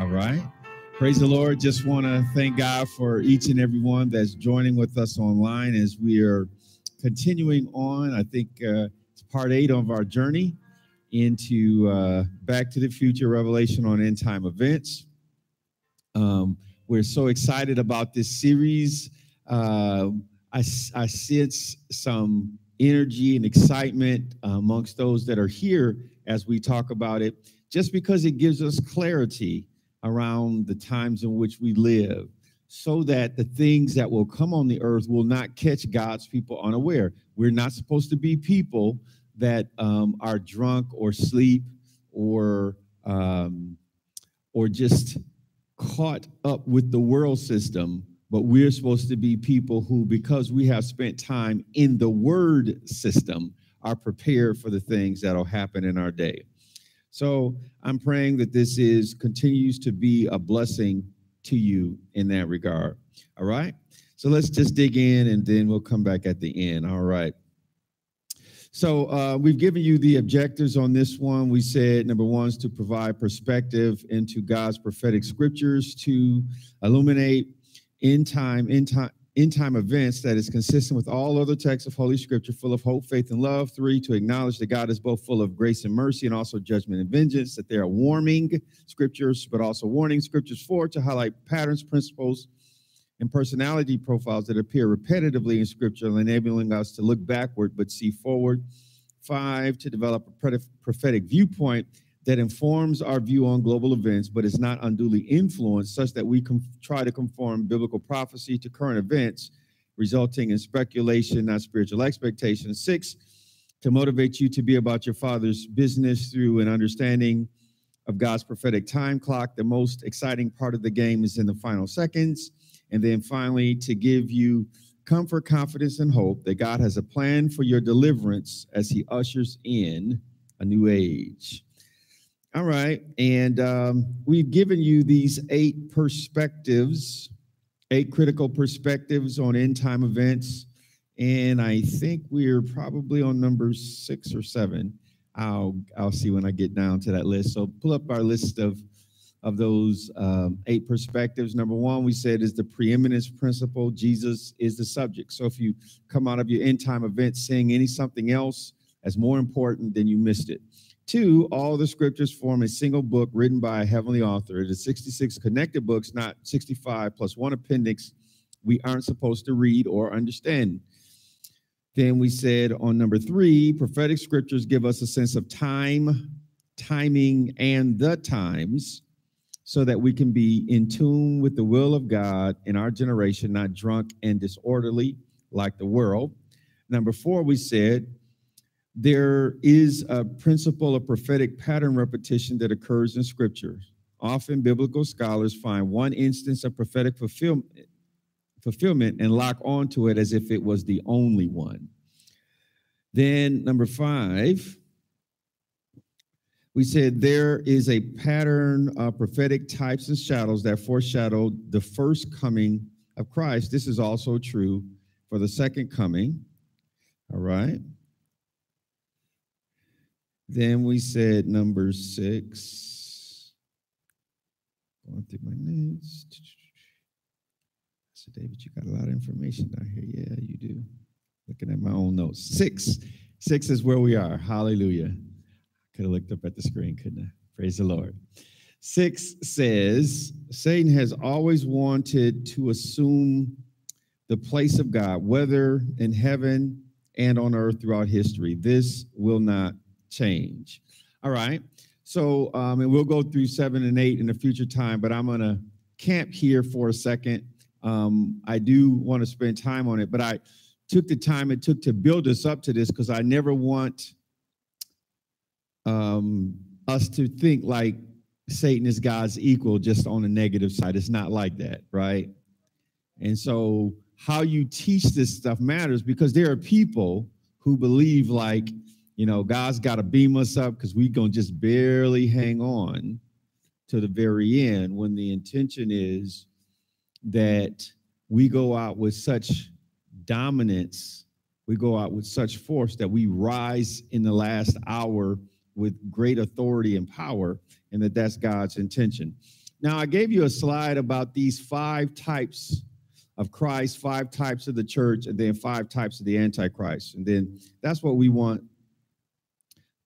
All right. Praise the Lord. Just want to thank God for each and every one that's joining with us online as we are continuing on. I think uh, it's part eight of our journey into uh, Back to the Future Revelation on End Time Events. Um, we're so excited about this series. Uh, I, I sense some energy and excitement amongst those that are here as we talk about it, just because it gives us clarity around the times in which we live, so that the things that will come on the earth will not catch God's people unaware. We're not supposed to be people that um, are drunk or sleep or um, or just caught up with the world system but we're supposed to be people who because we have spent time in the word system are prepared for the things that'll happen in our day so i'm praying that this is continues to be a blessing to you in that regard. All right? So let's just dig in and then we'll come back at the end. All right. So uh, we've given you the objectives on this one. We said number one is to provide perspective into God's prophetic scriptures to illuminate in time, in time, in time events that is consistent with all other texts of Holy Scripture, full of hope, faith, and love. Three, to acknowledge that God is both full of grace and mercy and also judgment and vengeance, that they are warming scriptures, but also warning scriptures. Four, to highlight patterns, principles, and personality profiles that appear repetitively in Scripture, enabling us to look backward but see forward. Five, to develop a prophetic viewpoint that informs our view on global events but is not unduly influenced, such that we can try to conform biblical prophecy to current events, resulting in speculation, not spiritual expectation. Six, to motivate you to be about your Father's business through an understanding of God's prophetic time clock. The most exciting part of the game is in the final seconds. And then finally, to give you comfort, confidence, and hope that God has a plan for your deliverance as He ushers in a new age. All right. And um, we've given you these eight perspectives, eight critical perspectives on end time events. And I think we're probably on number six or seven. I'll I'll see when I get down to that list. So pull up our list of of those um, eight perspectives. Number one, we said is the preeminence principle. Jesus is the subject. So if you come out of your end time event saying any something else as more important, then you missed it. Two, all the scriptures form a single book written by a heavenly author. It is 66 connected books, not 65 plus one appendix we aren't supposed to read or understand. Then we said on number three, prophetic scriptures give us a sense of time, timing, and the times so that we can be in tune with the will of God in our generation, not drunk and disorderly like the world. Number four, we said there is a principle of prophetic pattern repetition that occurs in scripture. Often, biblical scholars find one instance of prophetic fulfillment, fulfillment and lock onto it as if it was the only one. Then, number five, we said there is a pattern of prophetic types and shadows that foreshadow the first coming of Christ. This is also true for the second coming. All right. Then we said number six. Going through my notes. So, David, you got a lot of information down here. Yeah, you do. Looking at my own notes. Six. Six is where we are. Hallelujah. Could have looked up at the screen, couldn't I? Praise the Lord. Six says Satan has always wanted to assume the place of God, whether in heaven and on earth throughout history. This will not change. All right. So, um, and we'll go through seven and eight in a future time, but I'm going to camp here for a second. Um, I do want to spend time on it, but I took the time it took to build us up to this because I never want um, us to think like Satan is God's equal just on the negative side. It's not like that, right? And so, how you teach this stuff matters because there are people who believe like, you know, God's got to beam us up because we're gonna just barely hang on to the very end when the intention is that we go out with such dominance, we go out with such force that we rise in the last hour with great authority and power, and that that's God's intention. Now, I gave you a slide about these five types of Christ, five types of the church, and then five types of the Antichrist. And then that's what we want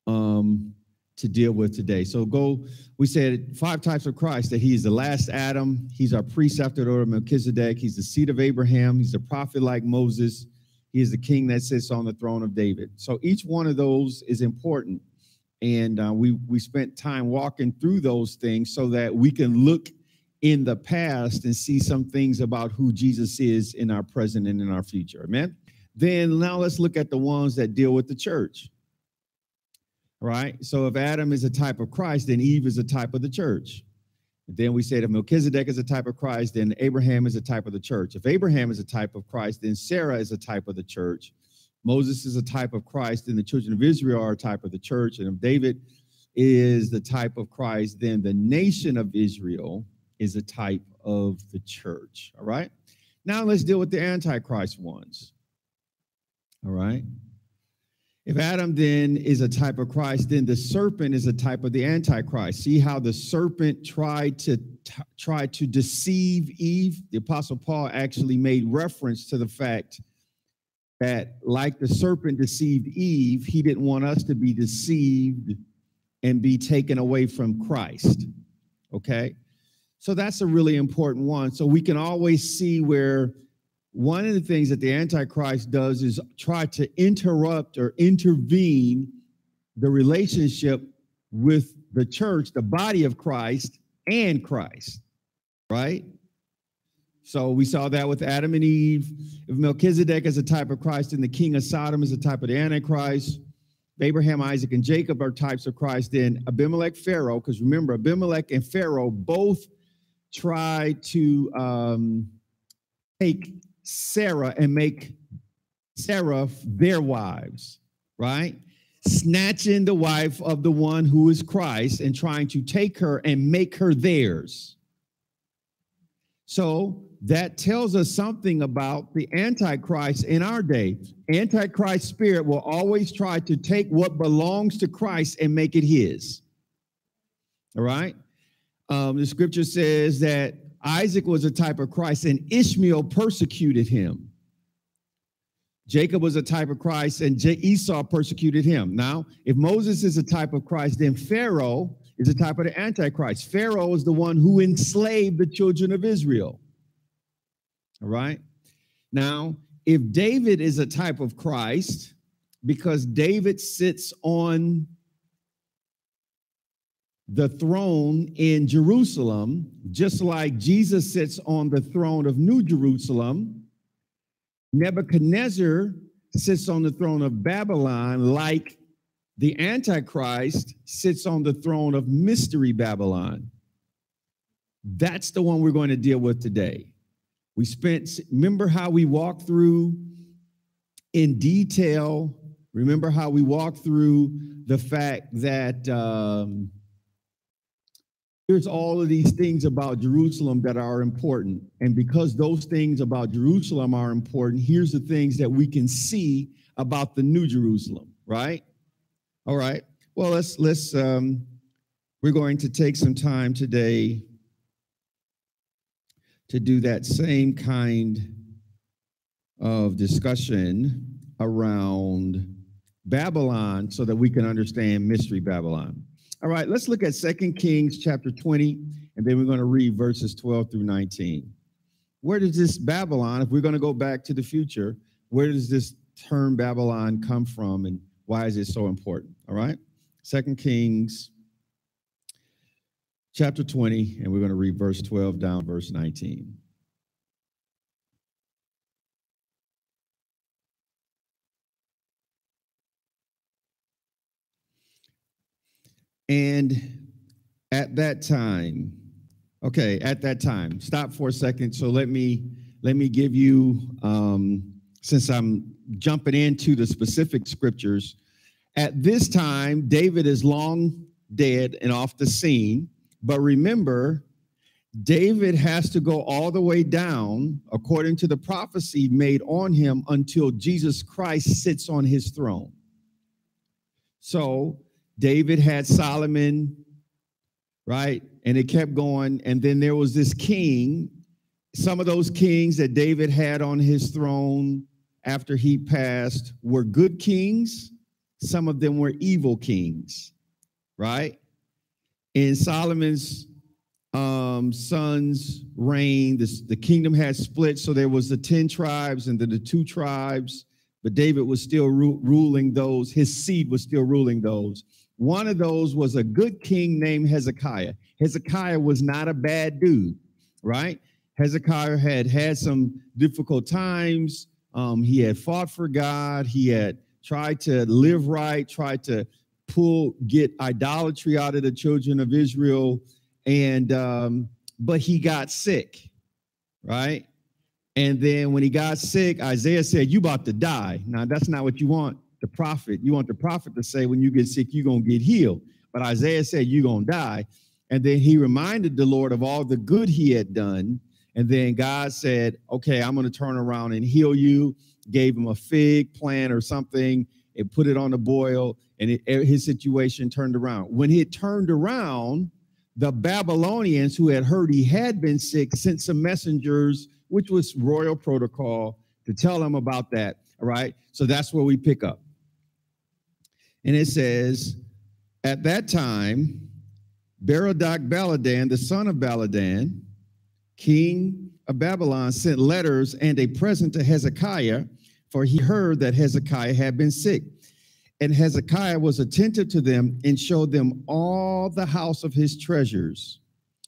um, to deal with today. So go, we said five types of Christ that he is the last Adam, he's our priest after the order of Melchizedek, he's the seed of Abraham, he's a prophet like Moses, he is the king that sits on the throne of David. So each one of those is important. And uh, we, we spent time walking through those things so that we can look in the past and see some things about who Jesus is in our present and in our future. Amen. Then now let's look at the ones that deal with the church. Right? So if Adam is a type of Christ, then Eve is a type of the church. Then we said if Melchizedek is a type of Christ, then Abraham is a type of the church. If Abraham is a type of Christ, then Sarah is a type of the church. Moses is a type of Christ, then the children of Israel are a type of the church. And if David is the type of Christ, then the nation of Israel is a type of the church. All right. Now let's deal with the Antichrist ones. All right. If Adam then is a type of Christ, then the serpent is a type of the Antichrist. See how the serpent tried to t- try to deceive Eve? The Apostle Paul actually made reference to the fact that, like the serpent deceived Eve, he didn't want us to be deceived and be taken away from Christ. Okay? So that's a really important one. So we can always see where one of the things that the Antichrist does is try to interrupt or intervene the relationship with the church, the body of Christ, and Christ, right? So we saw that with Adam and Eve. If Melchizedek is a type of Christ, and the king of Sodom is a type of the Antichrist. Abraham, Isaac, and Jacob are types of Christ. Then Abimelech, Pharaoh, because remember, Abimelech and Pharaoh both tried to um, take Sarah and make Sarah their wives, right? Snatching the wife of the one who is Christ and trying to take her and make her theirs. So that tells us something about the Antichrist in our day. Antichrist spirit will always try to take what belongs to Christ and make it his. All right. Um, the scripture says that Isaac was a type of Christ, and Ishmael persecuted him. Jacob was a type of Christ, and Esau persecuted him. Now, if Moses is a type of Christ, then Pharaoh is a type of the Antichrist. Pharaoh is the one who enslaved the children of Israel. All right. Now, if David is a type of Christ, because David sits on the throne in Jerusalem, just like Jesus sits on the throne of New Jerusalem. Nebuchadnezzar sits on the throne of Babylon, like the Antichrist sits on the throne of Mystery Babylon. That's the one we're going to deal with today. We spent, remember how we walked through in detail. Remember how we walked through the fact that um, there's all of these things about Jerusalem that are important. And because those things about Jerusalem are important, here's the things that we can see about the new Jerusalem, right? All right. Well, let's let's um we're going to take some time today to do that same kind of discussion around Babylon so that we can understand mystery Babylon. All right, let's look at Second Kings chapter 20, and then we're going to read verses 12 through 19. Where does this Babylon, if we're going to go back to the future, where does this term Babylon come from and why is it so important? All right, Second Kings chapter 20, and we're going to read verse 12 down verse 19. And at that time, okay, at that time, stop for a second. So let me let me give you, um, since I'm jumping into the specific scriptures. At this time, David is long dead and off the scene. But remember, David has to go all the way down, according to the prophecy made on him, until Jesus Christ sits on his throne. So David had Solomon right? And it kept going. And then there was this king. Some of those kings that David had on his throne after he passed were good kings, some of them were evil kings, right? In Solomon's um, sons' reign, this, the kingdom had split, so there was the 10 tribes and then the two tribes, but David was still ru- ruling those, his seed was still ruling those. One of those was a good king named Hezekiah. Hezekiah was not a bad dude, right? Hezekiah had had some difficult times. Um, he had fought for God. He had tried to live right, tried to pull, get idolatry out of the children of Israel. And, um, but he got sick, right? And then when he got sick, Isaiah said, You about to die. Now, that's not what you want the prophet. You want the prophet to say, When you get sick, you're going to get healed. But Isaiah said, You're going to die. And then he reminded the Lord of all the good he had done. And then God said, Okay, I'm going to turn around and heal you. Gave him a fig plant or something and put it on the boil, and it, his situation turned around. When it turned around, the Babylonians who had heard he had been sick sent some messengers, which was royal protocol, to tell him about that. All right. So that's where we pick up. And it says, At that time, Berodach Baladan, the son of Baladan, king of Babylon, sent letters and a present to Hezekiah, for he heard that Hezekiah had been sick. And Hezekiah was attentive to them and showed them all the house of his treasures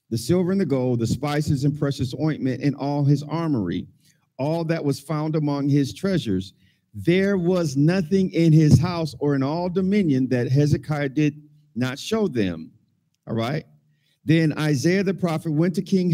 the silver and the gold, the spices and precious ointment, and all his armory, all that was found among his treasures. There was nothing in his house or in all dominion that Hezekiah did not show them. All right. Then Isaiah the prophet went to King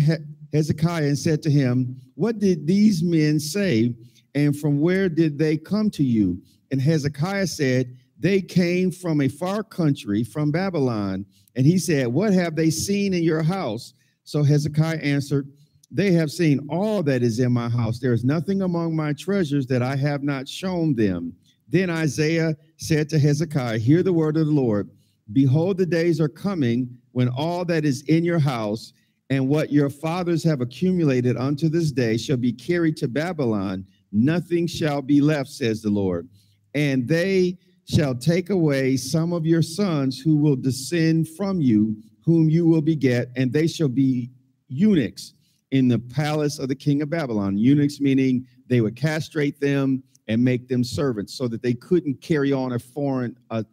Hezekiah and said to him, What did these men say? And from where did they come to you? And Hezekiah said, They came from a far country, from Babylon. And he said, What have they seen in your house? So Hezekiah answered, They have seen all that is in my house. There is nothing among my treasures that I have not shown them. Then Isaiah said to Hezekiah, Hear the word of the Lord. Behold, the days are coming when all that is in your house and what your fathers have accumulated unto this day shall be carried to Babylon. Nothing shall be left, says the Lord. And they shall take away some of your sons who will descend from you, whom you will beget, and they shall be eunuchs in the palace of the king of Babylon. Eunuchs meaning they would castrate them and make them servants so that they couldn't carry on a foreign, uh,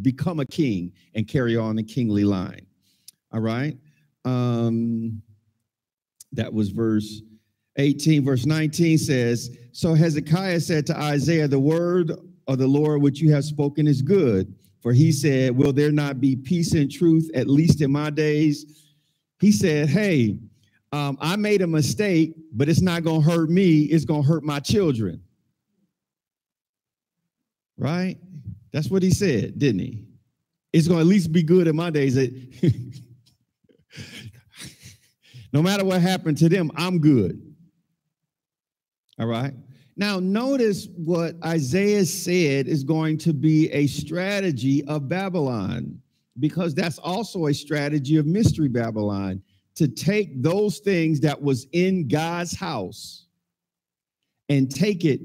become a king and carry on the kingly line. All right. Um, that was verse 18. Verse 19 says, So Hezekiah said to Isaiah, The word of the Lord which you have spoken is good. For he said, Will there not be peace and truth, at least in my days? He said, Hey, um, I made a mistake, but it's not going to hurt me. It's going to hurt my children. Right? That's what he said, didn't he? It's going to at least be good in my days. That no matter what happened to them, I'm good. All right. Now, notice what Isaiah said is going to be a strategy of Babylon, because that's also a strategy of Mystery Babylon to take those things that was in God's house and take it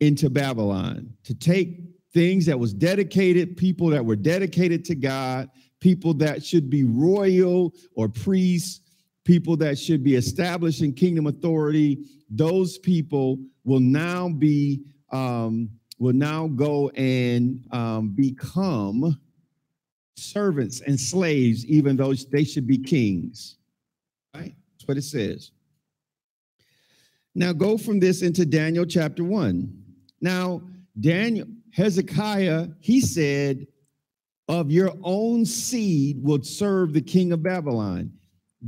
into Babylon, to take things that was dedicated, people that were dedicated to God, people that should be royal or priests, people that should be established in kingdom authority, those people will now be um, will now go and um, become servants and slaves, even though they should be kings. That's what it says. Now go from this into Daniel chapter one. Now, Daniel, Hezekiah, he said, of your own seed would serve the king of Babylon.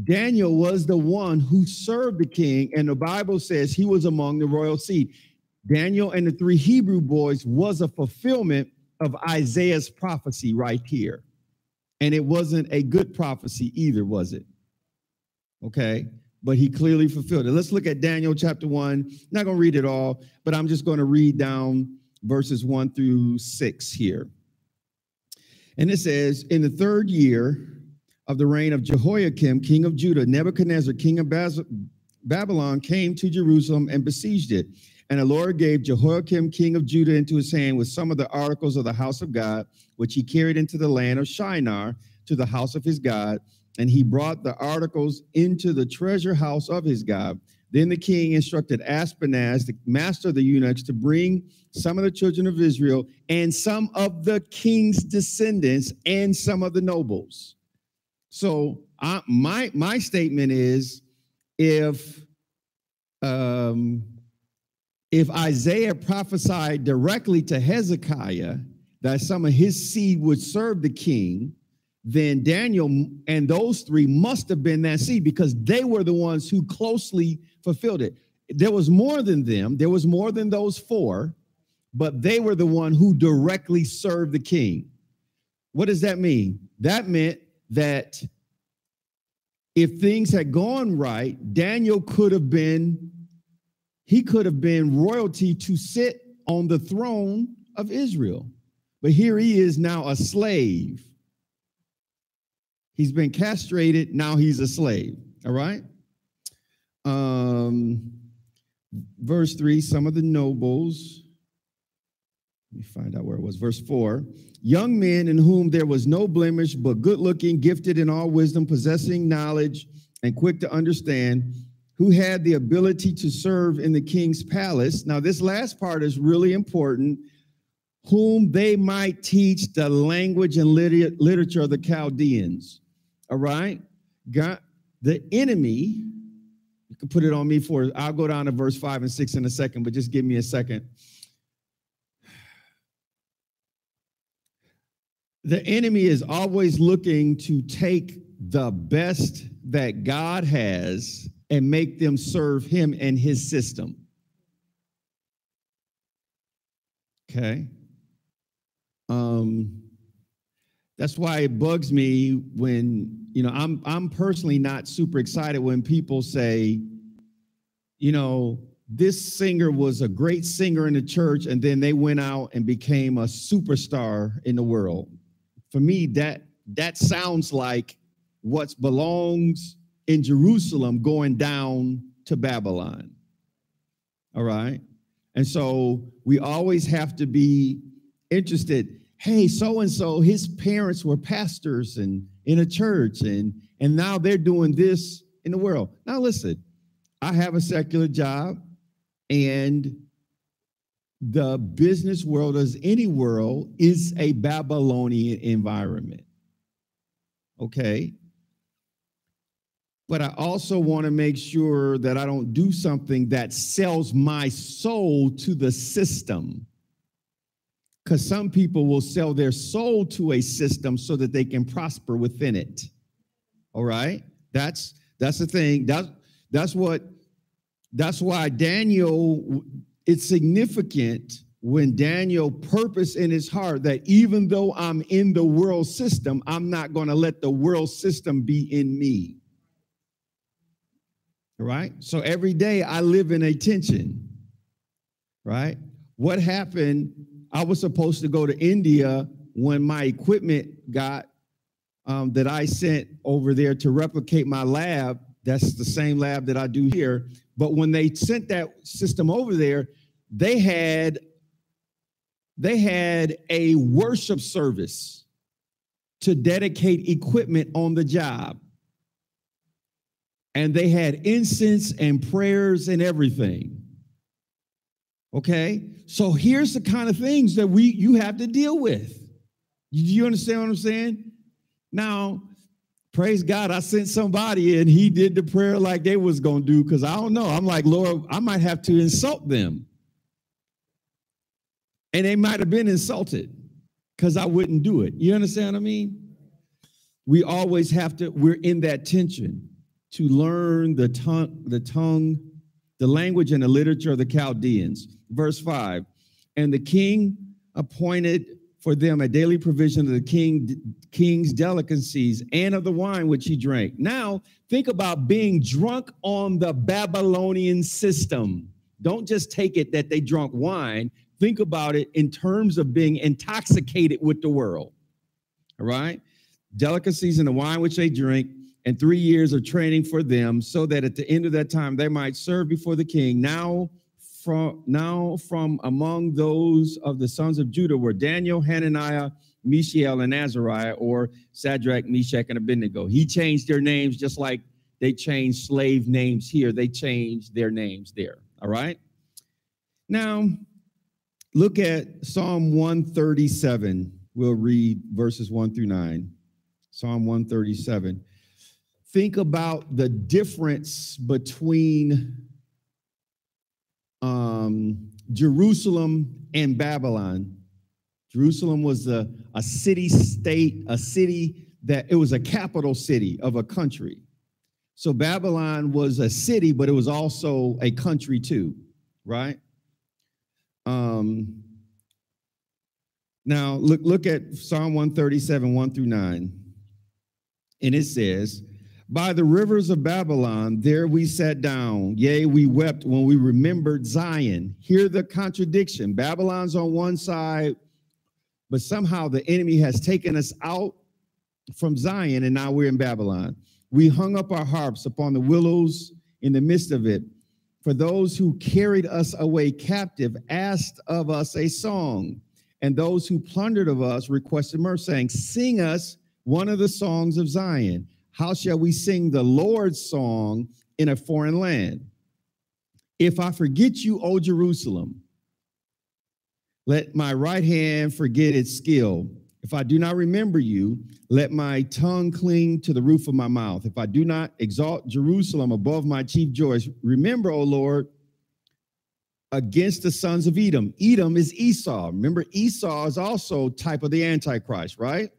Daniel was the one who served the king, and the Bible says he was among the royal seed. Daniel and the three Hebrew boys was a fulfillment of Isaiah's prophecy right here. And it wasn't a good prophecy either, was it? Okay, but he clearly fulfilled it. Let's look at Daniel chapter one. Not going to read it all, but I'm just going to read down verses one through six here. And it says, In the third year, of the reign of Jehoiakim, king of Judah, Nebuchadnezzar, king of Babylon, came to Jerusalem and besieged it. And the Lord gave Jehoiakim, king of Judah, into his hand with some of the articles of the house of God, which he carried into the land of Shinar to the house of his God. And he brought the articles into the treasure house of his God. Then the king instructed Ashpenaz, the master of the eunuchs, to bring some of the children of Israel and some of the king's descendants and some of the nobles. So I, my my statement is, if um, if Isaiah prophesied directly to Hezekiah that some of his seed would serve the king, then Daniel and those three must have been that seed because they were the ones who closely fulfilled it. There was more than them, there was more than those four, but they were the one who directly served the king. What does that mean? That meant that if things had gone right, Daniel could have been he could have been royalty to sit on the throne of Israel. But here he is now a slave. He's been castrated, now he's a slave. All right? Um, verse 3 some of the nobles, let me find out where it was. Verse 4 young men in whom there was no blemish, but good looking, gifted in all wisdom, possessing knowledge, and quick to understand who had the ability to serve in the king's palace. Now, this last part is really important. Whom they might teach the language and lit- literature of the Chaldeans. All right? God, the enemy, you can put it on me for, I'll go down to verse five and six in a second, but just give me a second. The enemy is always looking to take the best that God has and make them serve him and his system. Okay. Um, that's why it bugs me when, you know, I'm I'm personally not super excited when people say, you know, this singer was a great singer in the church and then they went out and became a superstar in the world. For me, that that sounds like what belongs in Jerusalem going down to Babylon. All right. And so we always have to be interested. Hey, so and so, his parents were pastors and in a church, and and now they're doing this in the world. Now listen, I have a secular job, and the business world, as any world, is a Babylonian environment. Okay, but I also want to make sure that I don't do something that sells my soul to the system. Because some people will sell their soul to a system so that they can prosper within it. All right? That's that's the thing. That's that's what that's why Daniel, it's significant when Daniel purpose in his heart that even though I'm in the world system, I'm not going to let the world system be in me right? So every day I live in a tension, right? What happened? I was supposed to go to India when my equipment got um, that I sent over there to replicate my lab. That's the same lab that I do here. But when they sent that system over there, they had they had a worship service to dedicate equipment on the job and they had incense and prayers and everything. Okay? So here's the kind of things that we you have to deal with. Do you understand what I'm saying? Now, praise God, I sent somebody and he did the prayer like they was to do cuz I don't know. I'm like, Lord, I might have to insult them. And they might have been insulted cuz I wouldn't do it. You understand what I mean? We always have to we're in that tension to learn the tongue, the tongue, the language and the literature of the Chaldeans. Verse 5 And the king appointed for them a daily provision of the king, king's delicacies and of the wine which he drank. Now, think about being drunk on the Babylonian system. Don't just take it that they drunk wine. Think about it in terms of being intoxicated with the world. All right. delicacies and the wine which they drink, and three years of training for them, so that at the end of that time they might serve before the king. Now from now from among those of the sons of Judah were Daniel, Hananiah, Mishael, and Azariah, or Shadrach, Meshach, and Abednego. He changed their names just like they changed slave names here. They changed their names there. All right. Now, look at Psalm 137. We'll read verses 1 through 9. Psalm 137. Think about the difference between um, Jerusalem and Babylon. Jerusalem was a, a city state, a city that it was a capital city of a country. So Babylon was a city, but it was also a country too, right? Um, now look, look at Psalm 137, 1 through 9. And it says, By the rivers of Babylon, there we sat down. Yea, we wept when we remembered Zion. Hear the contradiction. Babylon's on one side, but somehow the enemy has taken us out from Zion, and now we're in Babylon. We hung up our harps upon the willows in the midst of it. For those who carried us away captive asked of us a song, and those who plundered of us requested mercy, saying, Sing us one of the songs of Zion. How shall we sing the Lord's song in a foreign land? If I forget you, O Jerusalem, let my right hand forget its skill. If I do not remember you, let my tongue cling to the roof of my mouth. If I do not exalt Jerusalem above my chief joys, remember, O Lord, against the sons of Edom. Edom is Esau. Remember, Esau is also type of the Antichrist, right?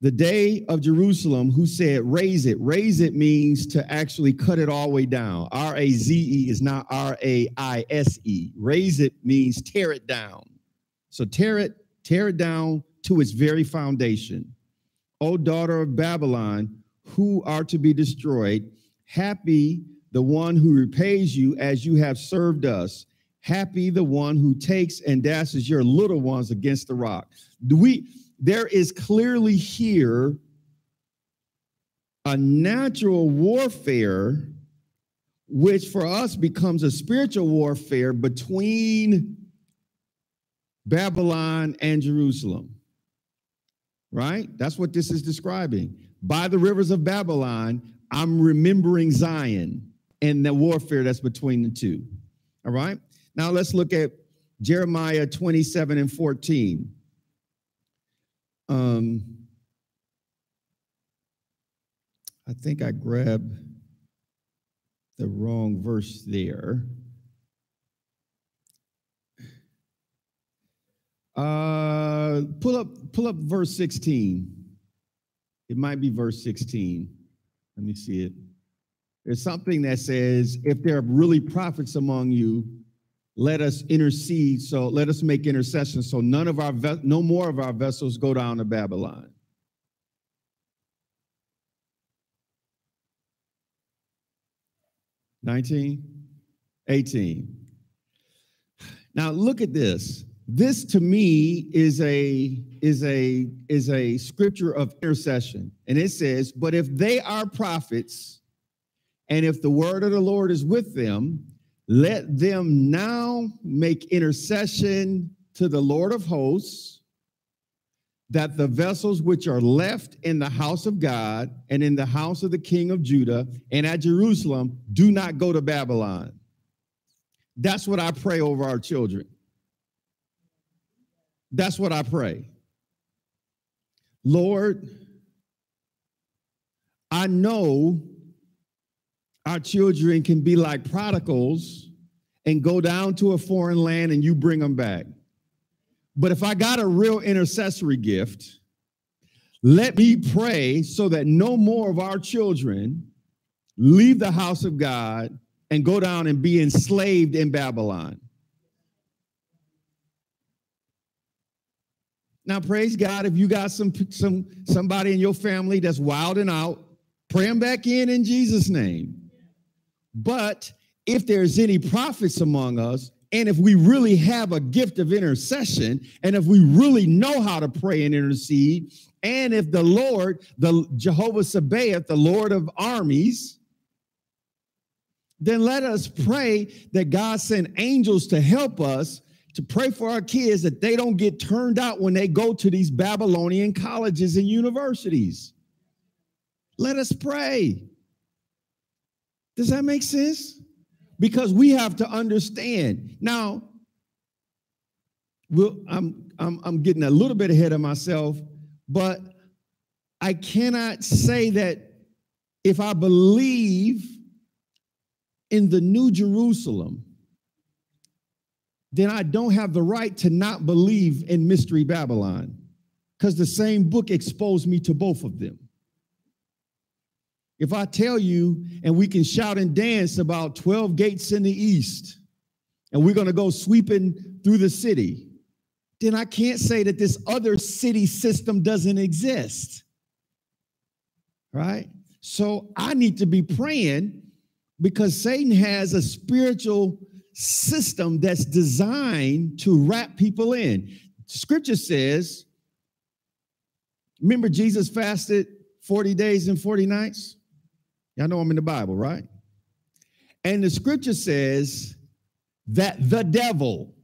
The day of Jerusalem, who said, raze it. Raze it means to actually cut it all the way down. R A Z E is not R A I S E. Raze it means tear it down. So tear it tear it down to its very foundation. O daughter of Babylon, who are to be destroyed, happy the one who repays you as you have served us. Happy the one who takes and dashes your little ones against the rock. Do we there is clearly here a natural warfare which for us becomes a spiritual warfare between Babylon and Jerusalem. Right? That's what this is describing. By the rivers of Babylon, I'm remembering Zion and the warfare that's between the two. All right? Now let's look at Jeremiah 27 and 14. Um, I think I grabbed the wrong verse there. Uh, pull up, pull up verse 16. It might be verse 16. Let me see it. There's something that says, if there are really prophets among you, let us intercede. So let us make intercession. So none of our, no more of our vessels go down to Babylon. Nineteen, eighteen. Now look at this this to me is a is a is a scripture of intercession and it says but if they are prophets and if the word of the lord is with them let them now make intercession to the lord of hosts that the vessels which are left in the house of god and in the house of the king of judah and at jerusalem do not go to babylon that's what i pray over our children that's what I pray. Lord, I know our children can be like prodigals and go down to a foreign land and you bring them back. But if I got a real intercessory gift, let me pray so that no more of our children leave the house of God and go down and be enslaved in Babylon. Now, praise God, if you got some some somebody in your family that's wilding out, pray them back in in Jesus' name. But if there's any prophets among us, And if we really have a gift of intercession, and if we really know how to pray and intercede, and if the Lord, the Jehovah Sabaoth, the Lord of armies, then let us pray that God send angels to help us to pray for our kids that they don't get turned out when they go to these Babylonian colleges and universities. Let us pray. Does that make sense? Because we have to understand. Now, I'm, I'm, I'm getting a little bit ahead of myself, but I cannot say that if I believe in the New Jerusalem, then I don't have the right to not believe in Mystery Babylon because the same book exposed me to both of them. If I tell you and we can shout and dance about 12 gates in the east and we're going to go sweeping through the city, then I can't say that this other city system doesn't exist. Right? So I need to be praying because Satan has a spiritual system that's designed to wrap people in. Scripture says, remember Jesus fasted 40 days and 40 nights? Y'all know I'm in the Bible, right? And the scripture says that the devil,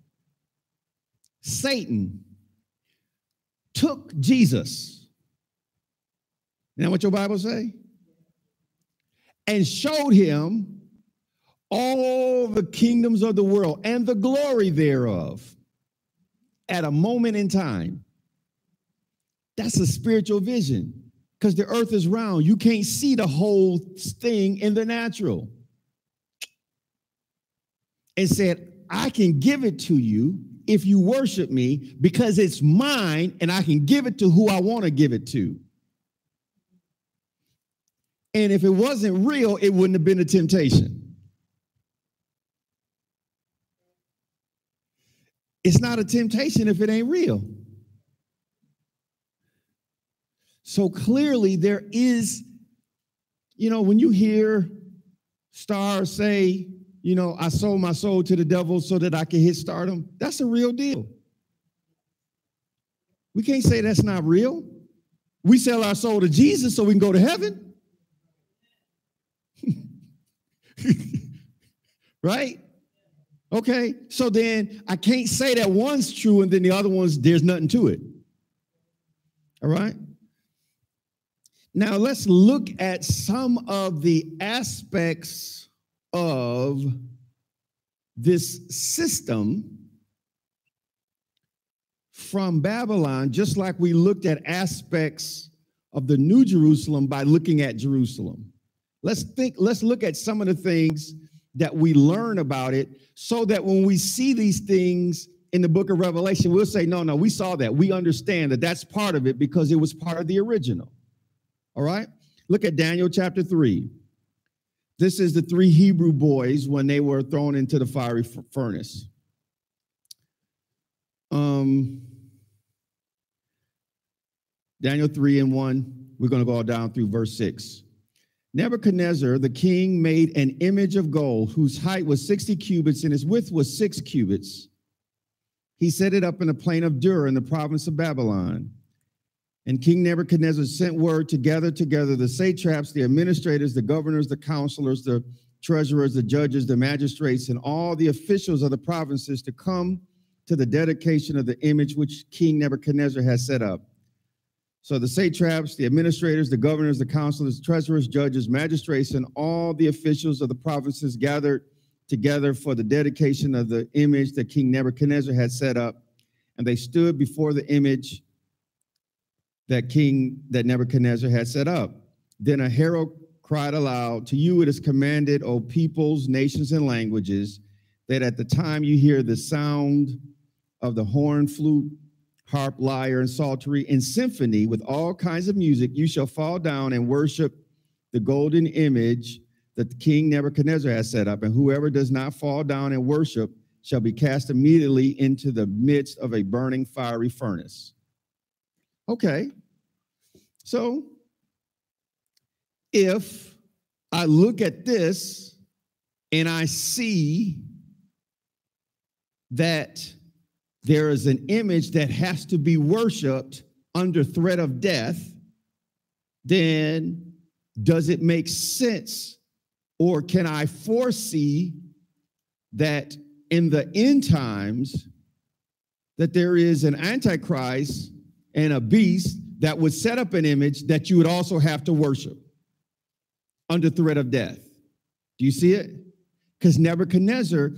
Satan, took Jesus. Now, what your Bible say? And showed him all the kingdoms of the world and the glory thereof at a moment in time. That's a spiritual vision because the earth is round. You can't see the whole thing in the natural. And said, I can give it to you if you worship me because it's mine and I can give it to who I want to give it to. And if it wasn't real, it wouldn't have been a temptation. It's not a temptation if it ain't real. So clearly, there is, you know, when you hear stars say, you know, I sold my soul to the devil so that I can hit stardom, that's a real deal. We can't say that's not real. We sell our soul to Jesus so we can go to heaven. right? Okay, so then I can't say that one's true and then the other one's there's nothing to it. All right? Now, let's look at some of the aspects of this system from Babylon, just like we looked at aspects of the New Jerusalem by looking at Jerusalem. Let's think, let's look at some of the things that we learn about it so that when we see these things in the book of Revelation, we'll say, no, no, we saw that. We understand that that's part of it because it was part of the original. All right? Look at Daniel chapter 3. This is the three Hebrew boys when they were thrown into the fiery furnace. Um, Daniel 3 and 1, we're going to go all down through verse 6. Nebuchadnezzar, the king, made an image of gold whose height was 60 cubits and its width was six cubits. He set it up in the plain of Dura in the province of Babylon. And King Nebuchadnezzar sent word to gather together the satraps, the administrators, the governors, the counselors, the treasurers, the judges, the magistrates, and all the officials of the provinces to come to the dedication of the image which King Nebuchadnezzar has set up. So the satraps, the administrators, the governors, the counselors, treasurers, judges, magistrates, and all the officials of the provinces gathered together for the dedication of the image that King Nebuchadnezzar had set up. And they stood before the image that King that Nebuchadnezzar had set up. Then a herald cried aloud, To you it is commanded, O peoples, nations, and languages, that at the time you hear the sound of the horn, flute, harp, lyre, and psaltery, and symphony with all kinds of music, you shall fall down and worship the golden image that the King Nebuchadnezzar has set up. And whoever does not fall down and worship shall be cast immediately into the midst of a burning fiery furnace. Okay, so if I look at this and I see that there is an image that has to be worshiped under threat of death, then does it make sense or can I foresee that in the end times that there is an antichrist and a beast that would set up an image that you would also have to worship under threat of death. Do you see it? Because Nebuchadnezzar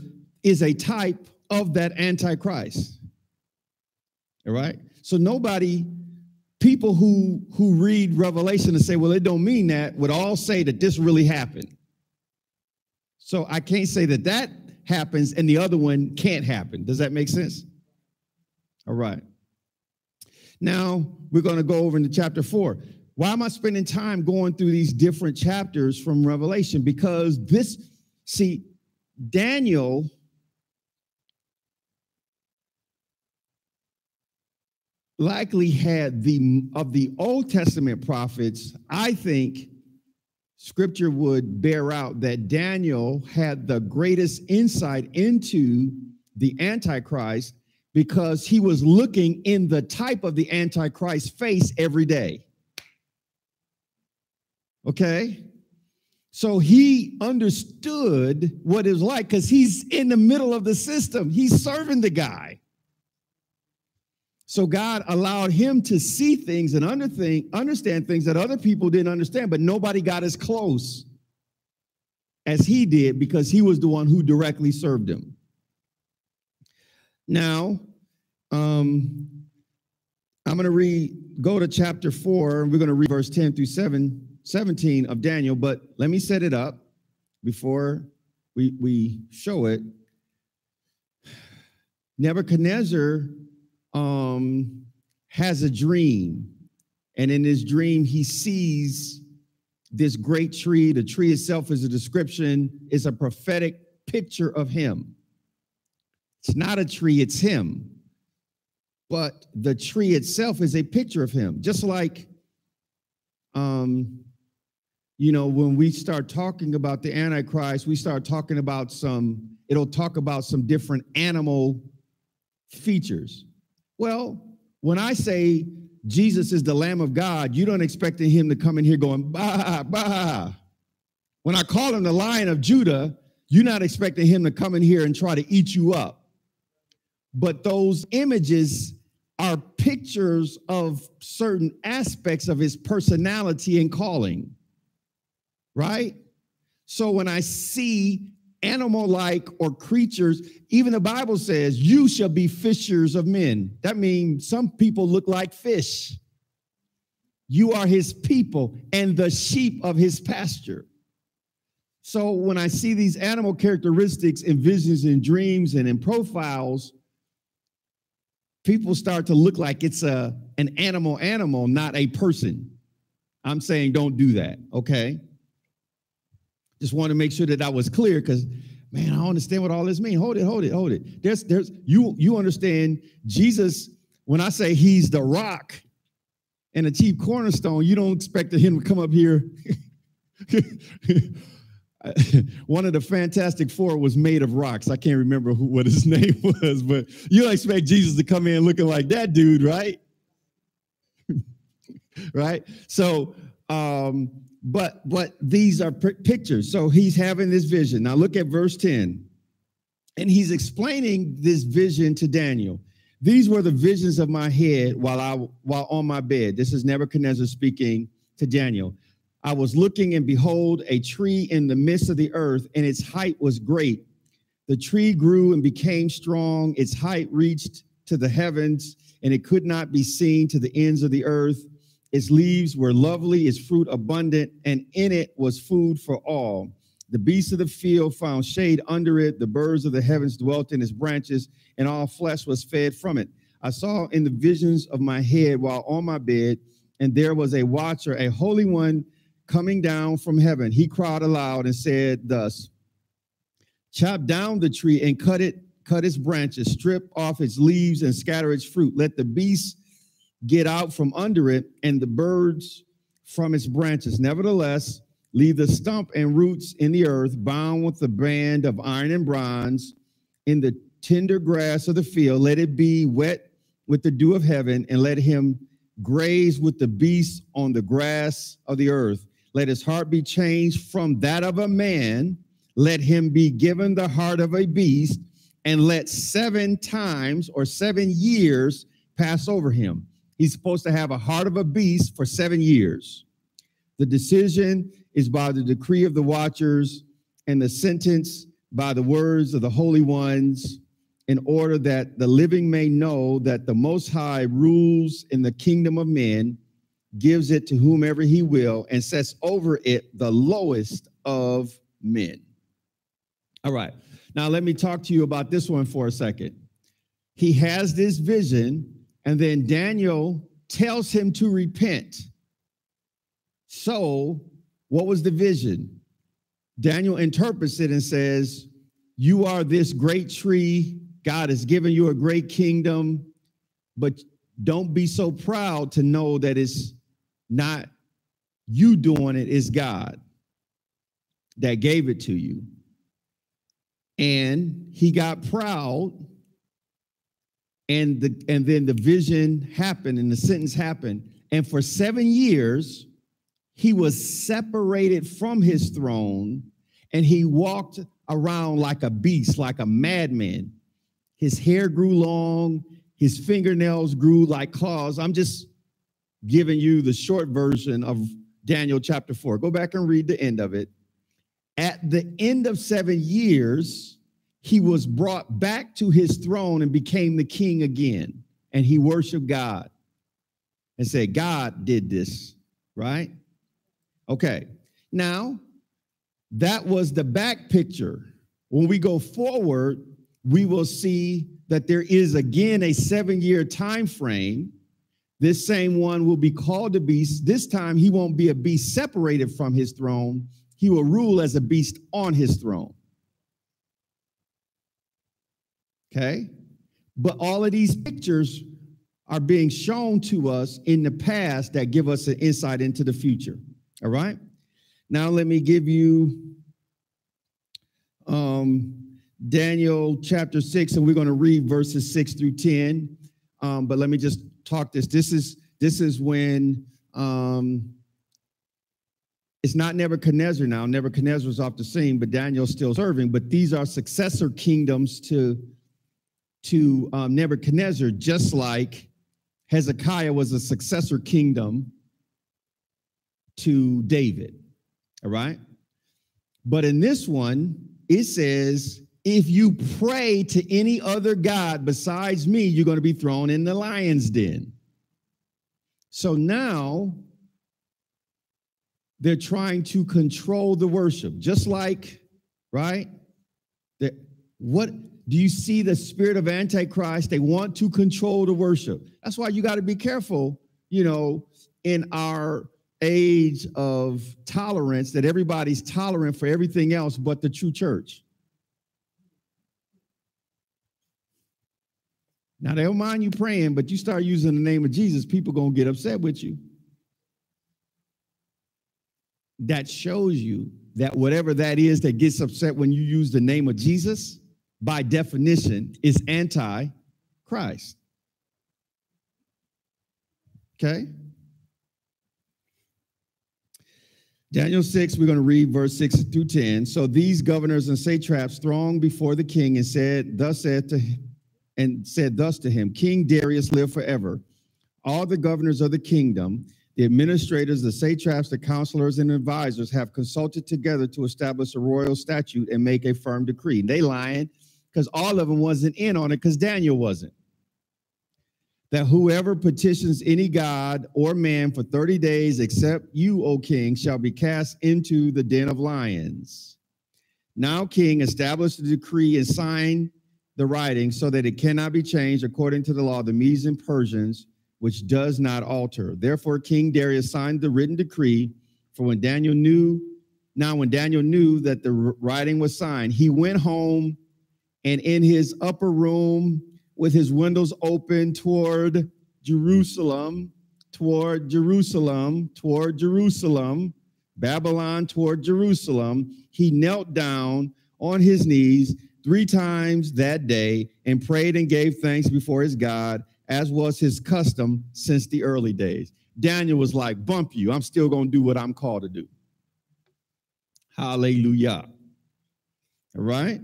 is a type of that antichrist. All right? So nobody people who who read revelation and say well it don't mean that would all say that this really happened so i can't say that that happens and the other one can't happen does that make sense all right now we're going to go over into chapter 4 why am i spending time going through these different chapters from revelation? Because this see daniel likely had the of the Old Testament prophets, I think scripture would bear out that Daniel had the greatest insight into the Antichrist because he was looking in the type of the Antichrist face every day. Okay? So he understood what it was like because he's in the middle of the system. He's serving the guy. So God allowed him to see things and understand things that other people didn't understand, but nobody got as close as he did because he was the one who directly served him. Now, um, I'm going to read, go to chapter 4, and we're going to read verse 10 through 7, 17 of Daniel, but let me set it up before we, we show it. Nebuchadnezzar um, has a dream. And in his dream, he sees this great tree. The tree itself is a description, it's a prophetic picture of him. It's not a tree, it's him. But the tree itself is a picture of him. Just like, um, you know, when we start talking about the Antichrist, we start talking about some, it'll talk about some different animal features. Well, when I say Jesus is the Lamb of God, you don't expect him to come in here going, bah, bah. When I call him the Lion of Judah, you're not expecting him to come in here and try to eat you up. But those images are pictures of certain aspects of his personality and calling, right? So when I see animal like or creatures. Even the Bible says, You shall be fishers of men. That means some people look like fish. You are his people and the sheep of his pasture. So when I see these animal characteristics in visions and dreams and in profiles, people start to look like it's a an animal animal, not a person. I'm saying don't do that, okay? Just want to make sure that that was clear because man, I don't understand what all this means. Hold it, hold it, hold it. There's there's you you understand Jesus when I say he's the rock and the chief cornerstone, you don't expect him to come up here. One of the Fantastic Four was made of rocks. I can't remember who, what his name was, but you don't expect Jesus to come in looking like that dude, right? right? So um, but but these are pictures. So he's having this vision. Now look at verse 10. And he's explaining this vision to Daniel. These were the visions of my head while I while on my bed. This is Nebuchadnezzar speaking to Daniel. I was looking and behold a tree in the midst of the earth and its height was great. The tree grew and became strong. Its height reached to the heavens and it could not be seen to the ends of the earth. Its leaves were lovely, its fruit abundant, and in it was food for all. The beasts of the field found shade under it, the birds of the heavens dwelt in its branches, and all flesh was fed from it. I saw in the visions of my head while on my bed, and there was a watcher, a holy one, coming down from heaven. He cried aloud and said, Thus, chop down the tree and cut it, cut its branches, strip off its leaves and scatter its fruit. Let the beasts get out from under it, and the birds from its branches. Nevertheless, leave the stump and roots in the earth, bound with the band of iron and bronze. In the tender grass of the field, let it be wet with the dew of heaven, and let him graze with the beasts on the grass of the earth. Let his heart be changed from that of a man. Let him be given the heart of a beast, and let seven times or seven years pass over him. He's supposed to have a heart of a beast for seven years. The decision is by the decree of the watchers, and the sentence by the words of the holy ones in order that the living may know that the Most High rules in the kingdom of men, gives it to whomever he will, and sets over it the lowest of men. All right. Now, let me talk to you about this one for a second. He has this vision, and then Daniel tells him to repent. So, what was the vision? Daniel interprets it and says, You are this great tree God has given you a great kingdom, but don't be so proud to know that it's not you doing it, it's God that gave it to you. And he got proud, and the and then the vision happened and the sentence happened. And for seven years, he was separated from his throne and he walked around like a beast, like a madman his hair grew long, his fingernails grew like claws. I'm just giving you the short version of Daniel chapter 4. Go back and read the end of it. At the end of seven years, he was brought back to his throne and became the king again. And he worshiped God and said, God did this, right? Okay. Now, that was the back picture. When we go forward, we will see that there is again a seven year time frame. This same one will be called a beast. This time he won't be a beast separated from his throne. He will rule as a beast on his throne. Okay? But all of these pictures are being shown to us in the past that give us an insight into the future. All right? Now let me give you um Daniel chapter 6, and we're going to read verses 6 through 10. Um, but let me just talk this. This is this is when um, it's not Nebuchadnezzar now. Nebuchadnezzar's off the scene, but Daniel's still serving. But these are successor kingdoms to, to um, Nebuchadnezzar, just like Hezekiah was a successor kingdom to David. All right. But in this one, it says if you pray to any other God besides me, you're going to be thrown in the lion's den. So now they're trying to control the worship, just like, right? That what do you see the spirit of Antichrist? They want to control the worship. That's why you got to be careful, you know, in our age of tolerance that everybody's tolerant for everything else but the true church. Now they don't mind you praying, but you start using the name of Jesus, people gonna get upset with you. That shows you that whatever that is that gets upset when you use the name of Jesus, by definition, is anti-Christ. Okay? Daniel 6, we're going to read verse 6 through 10. So these governors and satraps thronged before the king and said, Thus said to and said thus to him, King Darius, live forever. All the governors of the kingdom, the administrators, the satraps, the counselors, and advisors have consulted together to establish a royal statute and make a firm decree. And They lying because all of them wasn't in on it because Daniel wasn't. That whoever petitions any god or man for 30 days, except you, O king, shall be cast into the den of lions. Now, king, establish the decree and sign the writing so that it cannot be changed according to the law of the Medes and Persians, which does not alter. Therefore, King Darius signed the written decree. For when Daniel knew, now when Daniel knew that the writing was signed, he went home and in his upper room with his windows open toward Jerusalem, toward Jerusalem, toward Jerusalem, Babylon toward Jerusalem, he knelt down on his knees three times that day and prayed and gave thanks before his God, as was his custom since the early days. Daniel was like, Bump you, I'm still going to do what I'm called to do. Hallelujah. All right?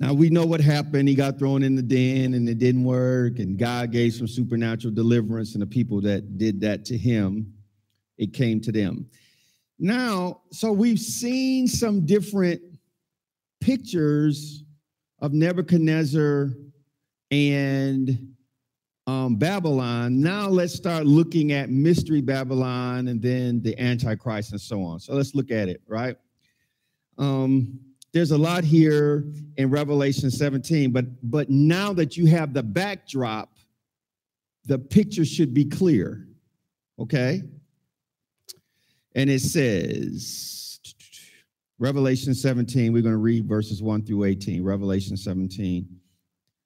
Now we know what happened. He got thrown in the den and it didn't work, and God gave some supernatural deliverance, and the people that did that to him, it came to them. Now, so we've seen some different pictures of Nebuchadnezzar and um, Babylon. Now let's start looking at Mystery Babylon and then the Antichrist and so on. So let's look at it, right? Um, there's a lot here in Revelation 17, but but now that you have the backdrop, the picture should be clear. Okay? And it says Revelation 17, we're going to read verses 1 through 18. Revelation 17,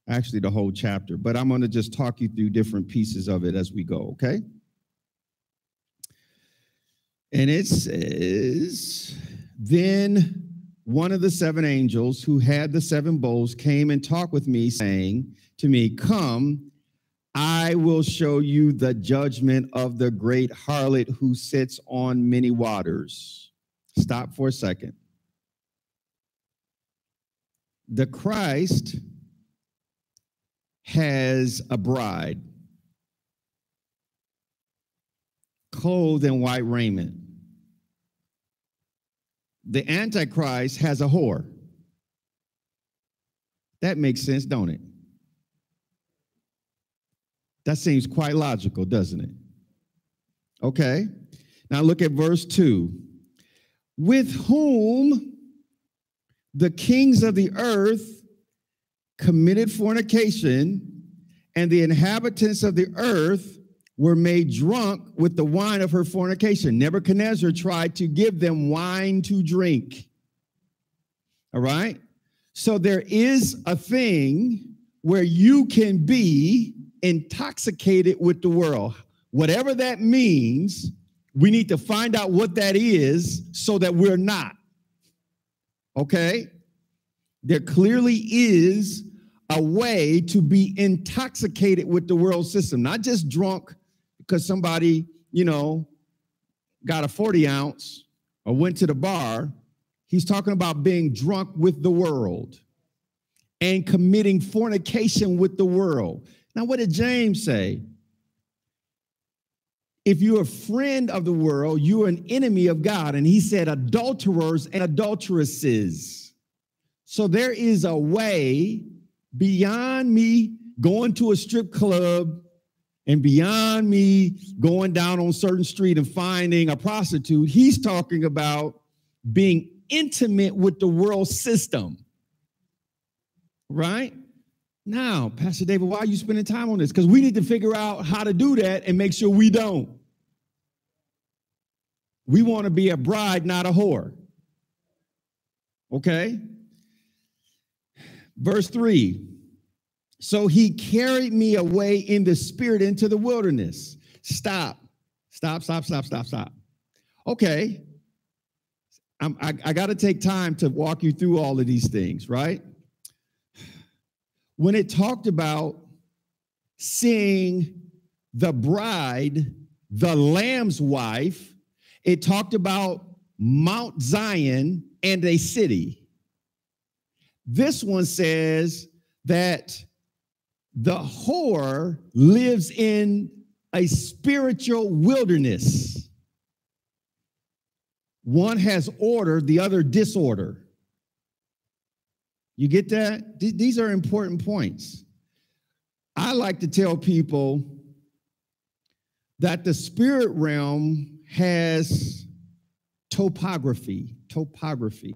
actually the whole chapter, but I'm going to just talk you through different pieces of it as we go, okay? And it says, Then one of the seven angels who had the seven bowls came and talked with me, saying to me, Come, I will show you the judgment of the great harlot who sits on many waters. Stop for a second. The Christ has a bride clothed in white raiment the Antichrist has a whore. That makes sense, don't it? That seems quite logical, doesn't it? Okay. Now look at verse 2. With whom the kings of the earth committed fornication, and the inhabitants of the earth were made drunk with the wine of her fornication. Nebuchadnezzar tried to give them wine to drink. All right? So there is a thing where you can be intoxicated with the world. Whatever that means, we need to find out what that is so that we're not. Okay? There clearly is a way to be intoxicated with the world system, not just drunk because somebody, you know, got a 40 ounce or went to the bar. He's talking about being drunk with the world and committing fornication with the world. Now, what did James say? If you're a friend of the world, you're an enemy of God. And he said, adulterers and adulteresses. So there is a way beyond me going to a strip club and beyond me going down on certain street and finding a prostitute, he's talking about being intimate with the world system. Right? Now, Pastor David, why are you spending time on this? Because we need to figure out how to do that and make sure we don't. We want to be a bride, not a whore. Okay? Verse 3 so he carried me away in the spirit into the wilderness. Stop, stop, stop, stop, stop, stop. Okay. I'm, I, I got to take time to walk you through all of these things, right? When it talked about seeing the bride, the lamb's wife, it talked about Mount Zion and a city. This one says that the whore lives in a spiritual wilderness. One has order, the other disorder. You get that? These are important points. I like to tell people that the spirit realm has topography, topography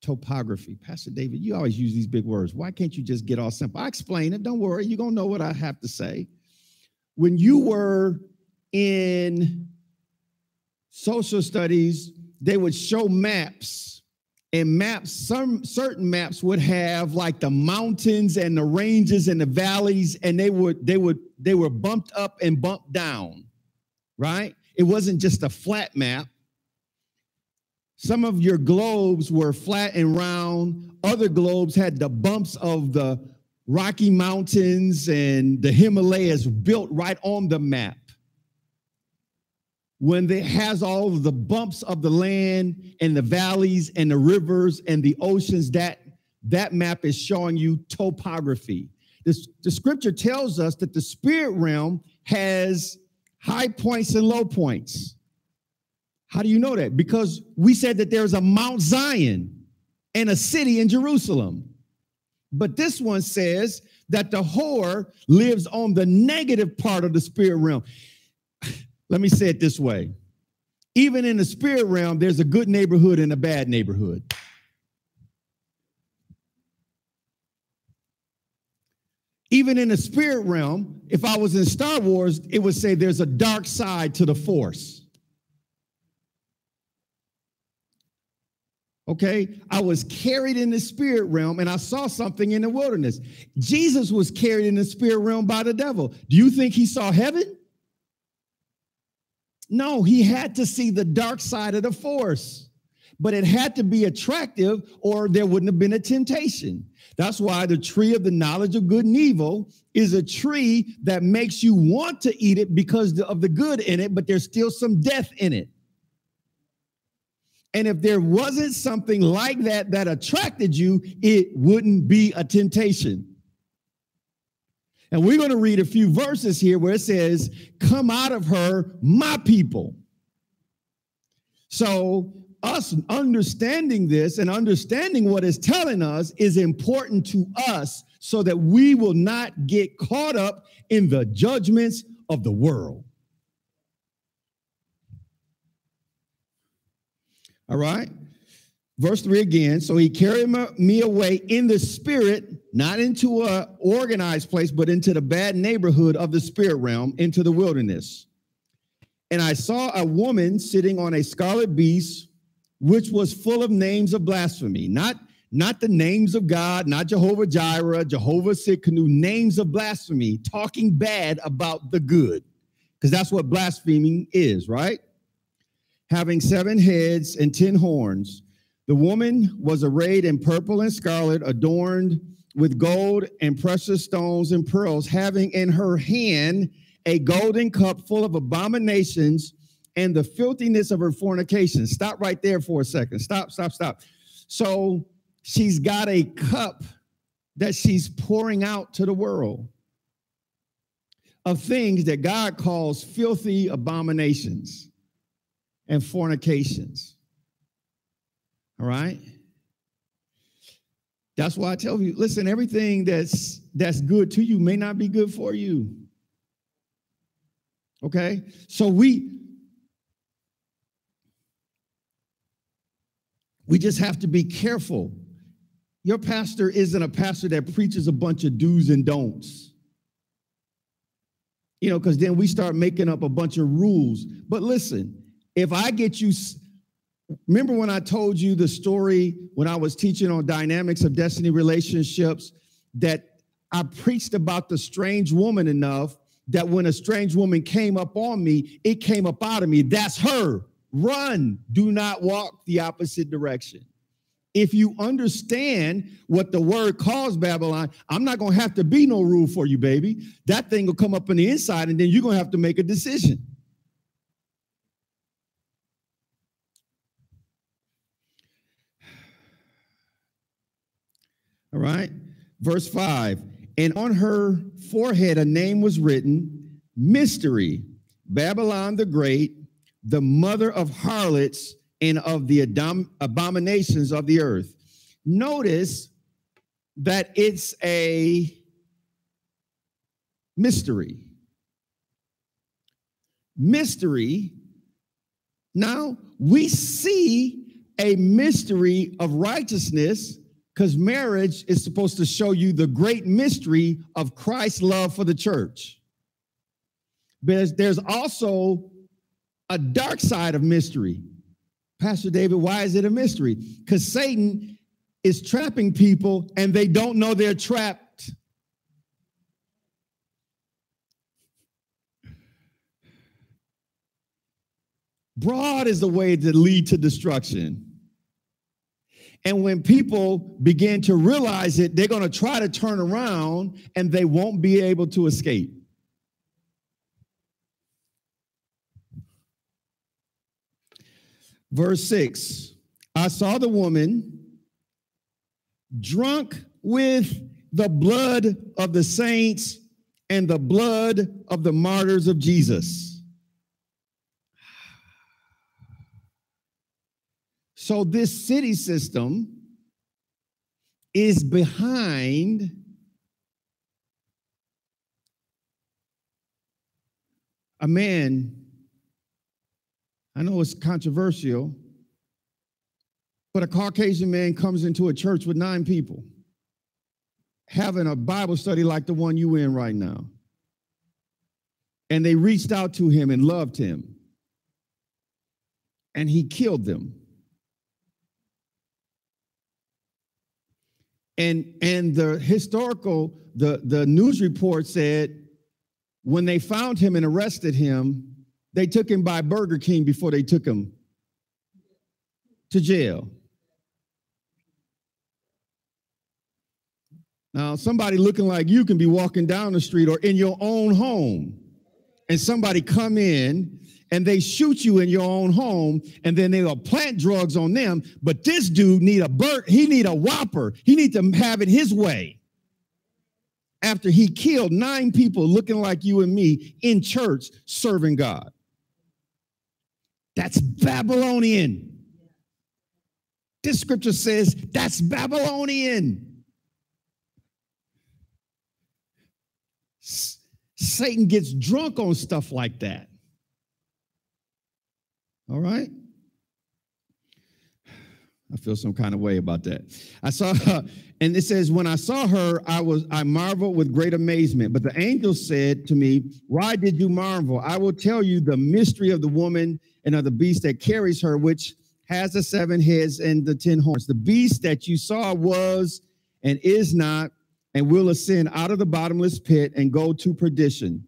topography. Pastor David, you always use these big words. Why can't you just get all simple? I explain it. Don't worry. You're going to know what I have to say. When you were in social studies, they would show maps and maps some certain maps would have like the mountains and the ranges and the valleys and they would they would they were bumped up and bumped down right it wasn't just a flat map Some of your globes were flat and round. Other globes had the bumps of the Rocky Mountains and the Himalayas built right on the map. When it has all the bumps of the land and the valleys and the rivers and the oceans, that, that map is showing you topography. This, the scripture tells us that the spirit realm has high points and low points. How do you know that? Because we said that there's a Mount Zion and a city in Jerusalem. But this one says that the whore lives on the negative part of the spirit realm. Let me say it this way even in the spirit realm, there's a good neighborhood and a bad neighborhood. Even in the spirit realm, if I was in Star Wars, it would say there's a dark side to the force. Okay, I was carried in the spirit realm and I saw something in the wilderness. Jesus was carried in the spirit realm by the devil. Do you think he saw heaven? No, he had to see the dark side of the force, but it had to be attractive or there wouldn't have been a temptation. That's why the tree of the knowledge of good and evil is a tree that makes you want to eat it because of the good in it, but there's still some death in it. And if there wasn't something like that that attracted you, it wouldn't be a temptation. And we're going to read a few verses here where it says, Come out of her, my people. So, us understanding this and understanding what it's telling us is important to us so that we will not get caught up in the judgments of the world. All right. Verse 3 again. So he carried me away in the spirit, not into a organized place, but into the bad neighborhood of the spirit realm, into the wilderness. And I saw a woman sitting on a scarlet beast, which was full of names of blasphemy, not not the names of God, not Jehovah Jireh, Jehovah Tsidkenu, names of blasphemy, talking bad about the good, because that's what blaspheming is, right? having seven heads and ten horns. The woman was arrayed in purple and scarlet, adorned with gold and precious stones and pearls, having in her hand a golden cup full of abominations and the filthiness of her fornication. Stop right there for a second. Stop, stop, stop. So she's got a cup that she's pouring out to the world of things that God calls filthy abominations and fornications. All right? That's why I tell you, listen, everything that's that's good to you may not be good for you. Okay? So we we just have to be careful. Your pastor isn't a pastor that preaches a bunch of do's and don'ts. You know, because then we start making up a bunch of rules. But listen, if I get you, remember when I told you the story when I was teaching on dynamics of destiny relationships that I preached about the strange woman enough that when a strange woman came up on me, it came up out of me. That's her. Run. Do not walk the opposite direction. If you understand what the word calls Babylon, I'm not going to have to be no rule for you, baby. That thing will come up on the inside, and then you're going to have to make a decision. Right. Verse 5 And on her forehead a name was written Mystery, Babylon the Great, the mother of harlots and of the abominations of the earth. Notice that it's a mystery. Mystery. Now we see a mystery of righteousness because marriage is supposed to show you the great mystery of Christ's love for the church. But there's also a dark side of mystery. Pastor David, why is it a mystery? Because Satan is trapping people and they don't know they're trapped. Broad is the way that lead to destruction And when people begin to realize it, they're going to try to turn around and they won't be able to escape. Verse 6 I saw the woman drunk with the blood of the saints and the blood of the martyrs of Jesus. So, this city system is behind a man. I know it's controversial, but a Caucasian man comes into a church with nine people having a Bible study like the one you're in right now. And they reached out to him and loved him. And he killed them. And and the historical the the news report said when they found him and arrested him, they took him by Burger King before they took him to jail. Now, somebody looking like you can be walking down the street or in your own home, and somebody come in and they shoot you in your own home, and then they'll plant drugs on them. But this dude need a bird, he need a whopper. He need to have it his way. After he killed nine people looking like you and me in church serving God. That's Babylonian. This scripture says that's Babylonian. Satan gets drunk on stuff like that. All right? I feel some kind of way about that. I saw her, and it says, When I saw her, I was I marveled with great amazement. But the angel said to me, Why did you marvel? I will tell you the mystery of the woman and of the beast that carries her, which has the seven heads and the ten horns. The beast that you saw was and is not, and will ascend out of the bottomless pit and go to perdition.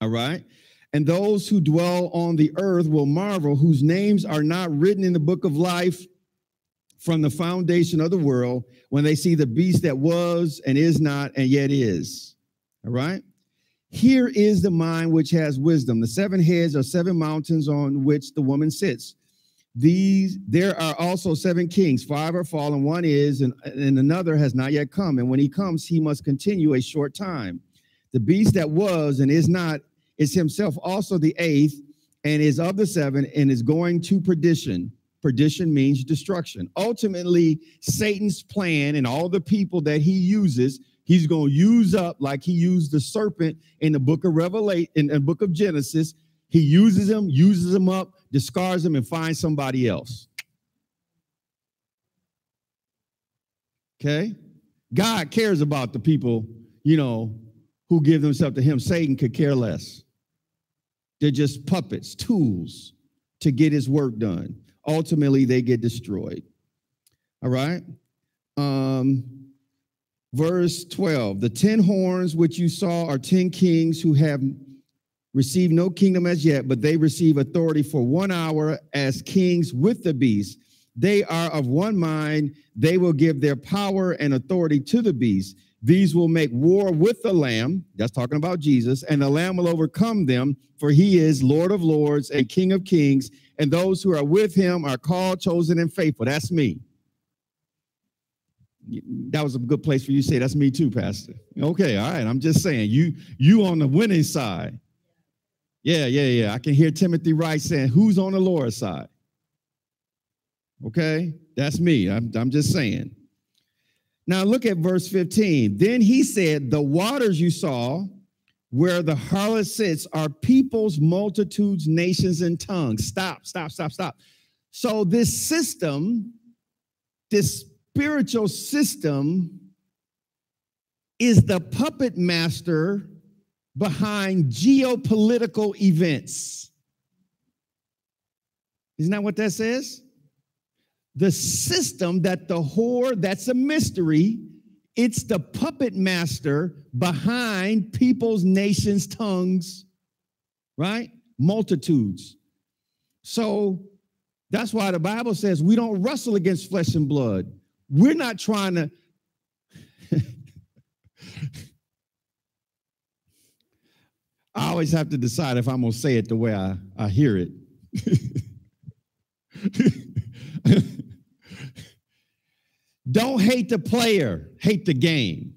All right. And those who dwell on the earth will marvel, whose names are not written in the book of life from the foundation of the world, when they see the beast that was and is not and yet is. All right. Here is the mind which has wisdom. The seven heads are seven mountains on which the woman sits. These there are also seven kings, five are fallen, one is, and, and another has not yet come. And when he comes, he must continue a short time. The beast that was and is not is himself also the eighth, and is of the seven, and is going to perdition. Perdition means destruction. Ultimately, Satan's plan and all the people that he uses, he's going to use up like he used the serpent in the book of Revelation, in the book of Genesis. He uses them, uses them up, discards them, and finds somebody else. Okay? God cares about the people, you know, who give themselves to him. Satan could care less. They're just puppets, tools to get his work done. Ultimately, they get destroyed. All right? Um, verse 12 The ten horns which you saw are ten kings who have received no kingdom as yet, but they receive authority for one hour as kings with the beast. They are of one mind. They will give their power and authority to the beast. These will make war with the Lamb. That's talking about Jesus. And the Lamb will overcome them, for he is Lord of lords and King of kings. And those who are with him are called, chosen, and faithful. That's me. That was a good place for you to say, That's me too, Pastor. Okay, all right. I'm just saying, you you on the winning side. Yeah, yeah, yeah. I can hear Timothy Wright saying, Who's on the Lord's side? Okay, that's me. I'm, I'm just saying. Now look at verse 15. Then he said, The waters you saw where the harlot sits are peoples, multitudes, nations, and tongues. Stop, stop, stop, stop. So this system, this spiritual system, is the puppet master behind geopolitical events. Isn't that what that says? The system that the whore, that's a mystery, it's the puppet master behind people's nations' tongues, right? Multitudes. So That's why the Bible says we don't wrestle against flesh and blood. We're not trying to. I always have to decide if I'm going to say it the way I, I hear it. Don't hate the player, hate the game.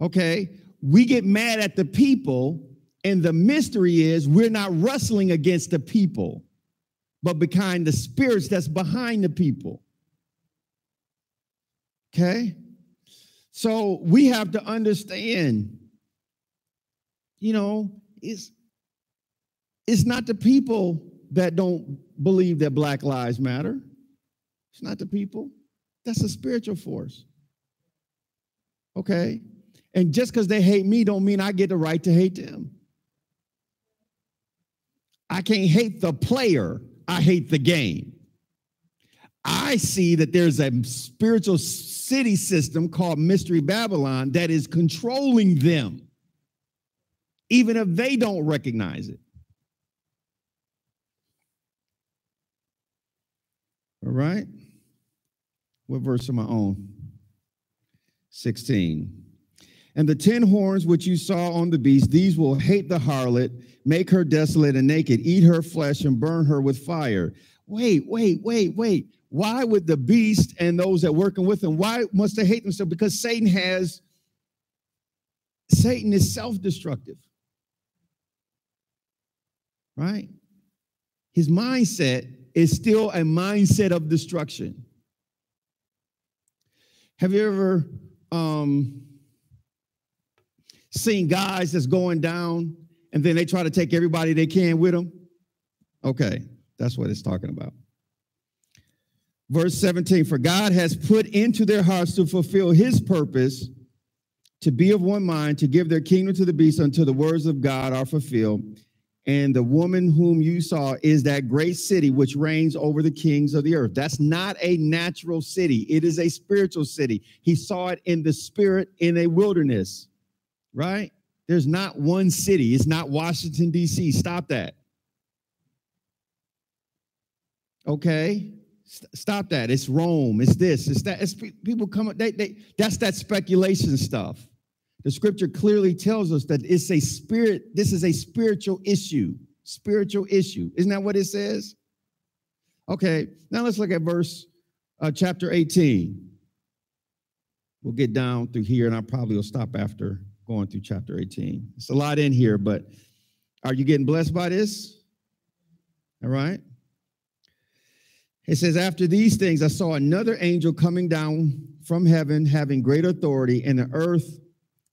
Okay, we get mad at the people, and the mystery is we're not wrestling against the people, but behind the spirits that's behind the people. Okay, so we have to understand, you know, it's it's not the people that don't believe that Black Lives Matter. It's not the people. That's a spiritual force. Okay? And just because they hate me don't mean I get the right to hate them. I can't hate the player, I hate the game. I see that there's a spiritual city system called Mystery Babylon that is controlling them, even if they don't recognize it. All right. What verse am I on? 16. And the ten horns which you saw on the beast, these will hate the harlot, make her desolate and naked, eat her flesh and burn her with fire. Wait, wait, wait, wait. Why would the beast and those that working with him, why must they hate themselves? Because Satan has, Satan is self-destructive. Right? His mindset is still a mindset of destruction. Have you ever um, seen guys that's going down and then they try to take everybody they can with them? Okay, that's what it's talking about. Verse 17 For God has put into their hearts to fulfill his purpose, to be of one mind, to give their kingdom to the beast until the words of God are fulfilled. And the woman whom you saw is that great city which reigns over the kings of the earth. That's not a natural city, it is a spiritual city. He saw it in the spirit in a wilderness, right? There's not one city, it's not Washington, D.C. Stop that. Okay? Stop that. It's Rome. It's this. It's that. It's people come. Up. They, they. That's that speculation stuff. The scripture clearly tells us that it's a spirit, this is a spiritual issue. Spiritual issue. Isn't that what it says? Okay, now let's look at verse uh, chapter 18. We'll get down through here, and I probably will stop after going through chapter 18. It's a lot in here, but are you getting blessed by this? All right. It says, After these things, I saw another angel coming down from heaven, having great authority, and the earth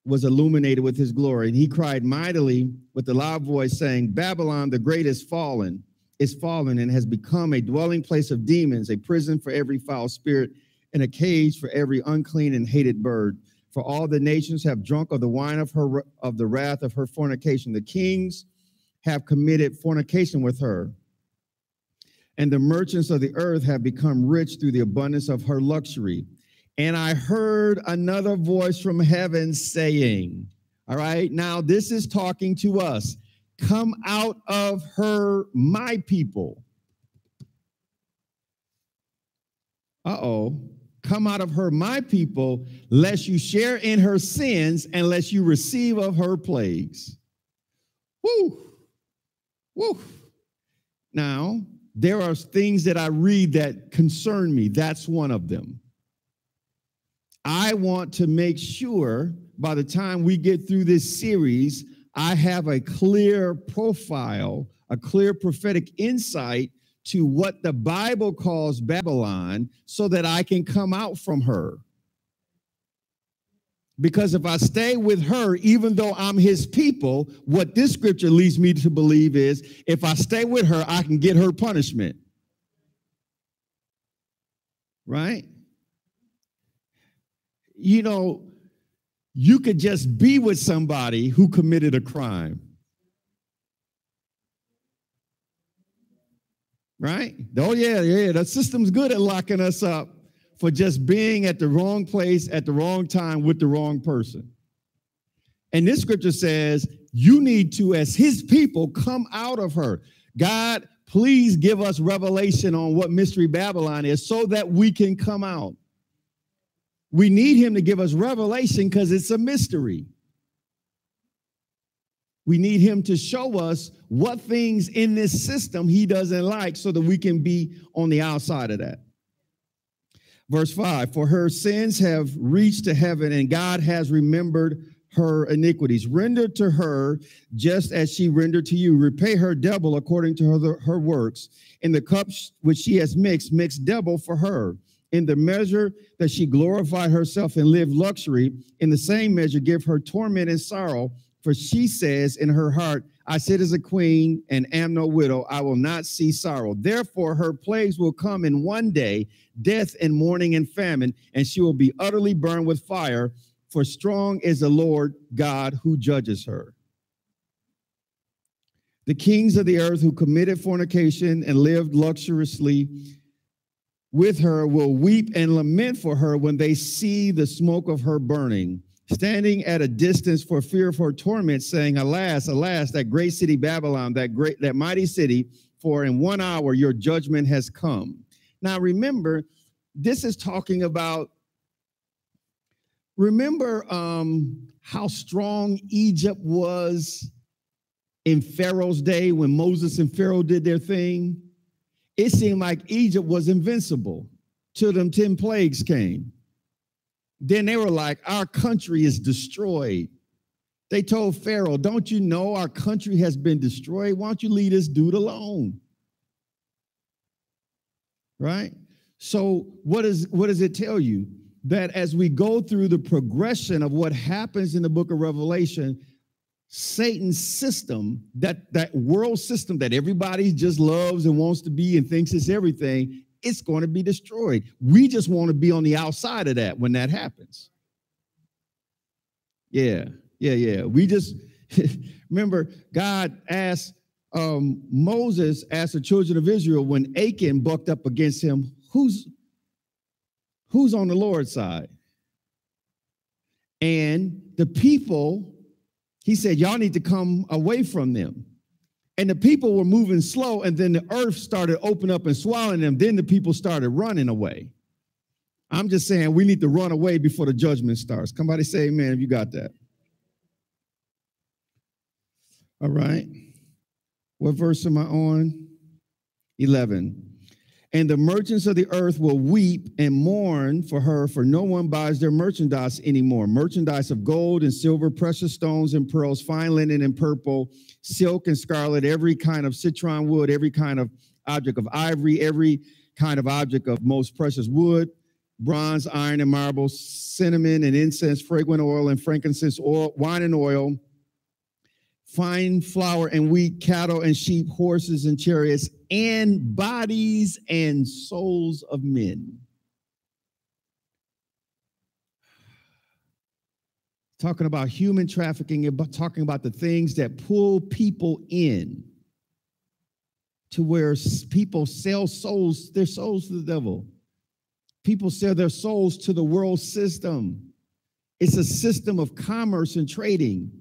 was illuminated with his glory. And he cried mightily with a loud voice, saying, Babylon the great is fallen, is fallen, and has become a dwelling place of demons, a prison for every foul spirit, and a cage for every unclean and hated bird. For all the nations have drunk of the wine of her of the wrath of her fornication. The kings have committed fornication with her. And the merchants of the earth have become rich through the abundance of her luxury. And I heard another voice from heaven saying, All right, now this is talking to us. Come out of her, my people. Uh oh. Come out of her, my people, lest you share in her sins and lest you receive of her plagues. Woo! Woo! Now, there are things that I read that concern me. That's one of them. I want to make sure by the time we get through this series, I have a clear profile, a clear prophetic insight to what the Bible calls Babylon so that I can come out from her. Because if I stay with her, even though I'm his people, what this scripture leads me to believe is if I stay with her, I can get her punishment. Right? You know, you could just be with somebody who committed a crime. Right? Oh, yeah, yeah. The system's good at locking us up for just being at the wrong place at the wrong time with the wrong person. And this scripture says, you need to, as his people, come out of her. God Please give us revelation on what Mystery Babylon is so that we can come out. We need him to give us revelation because it's a mystery. We need him to show us what things in this system he doesn't like so that we can be on the outside of that. Verse 5 For her sins have reached to heaven, and God has remembered her iniquities. Render to her just as she rendered to you. Repay her double according to her, her works. In the cups which she has mixed, mix double for her. In the measure that she glorified herself and lived luxury, in the same measure give her torment and sorrow. For she says in her heart, I sit as a queen and am no widow. I will not see sorrow. Therefore, her plagues will come in one day death and mourning and famine, and she will be utterly burned with fire for strong is the Lord God who judges her. The kings of the earth who committed fornication and lived luxuriously with her will weep and lament for her when they see the smoke of her burning, standing at a distance for fear of her torment, saying, Alas, alas, that great city Babylon, that great, that mighty city, for in one hour your judgment has come. Now remember, this is talking about Remember um, how strong Egypt was in Pharaoh's day when Moses and Pharaoh did their thing? It seemed like Egypt was invincible till them 10 plagues came. Then they were like, Our country is destroyed. They told Pharaoh, Don't you know our country has been destroyed? Why don't you leave this dude alone? Right? So, what, is, what does it tell you? that as we go through the progression of what happens in the book of Revelation, Satan's system, that, that world system that everybody just loves and wants to be and thinks it's everything, it's going to be destroyed. We just want to be on the outside of that when that happens. Yeah, yeah, yeah. We just remember God asked um, Moses, asked the children of Israel when Achan bucked up against him, who's who's on the Lord's side? And the people, he said, y'all need to come away from them. And the people were moving slow, and then the earth started opening up and swallowing them. Then the people started running away. I'm just saying we need to run away before the judgment starts. Somebody say amen if you got that. All right. What verse am I on? 11. And the merchants of the earth will weep and mourn for her, for no one buys their merchandise anymore. Merchandise of gold and silver, precious stones and pearls, fine linen and purple, silk and scarlet, every kind of citron wood, every kind of object of ivory, every kind of object of most precious wood, bronze, iron, and marble, cinnamon and incense, fragrant oil and frankincense, oil, wine and oil fine flour and wheat, cattle and sheep, horses and chariots, and bodies and souls of men. Talking about human trafficking, about talking about the things that pull people in to where people sell souls, their souls to the devil. People sell their souls to the world system. It's a system of commerce and trading,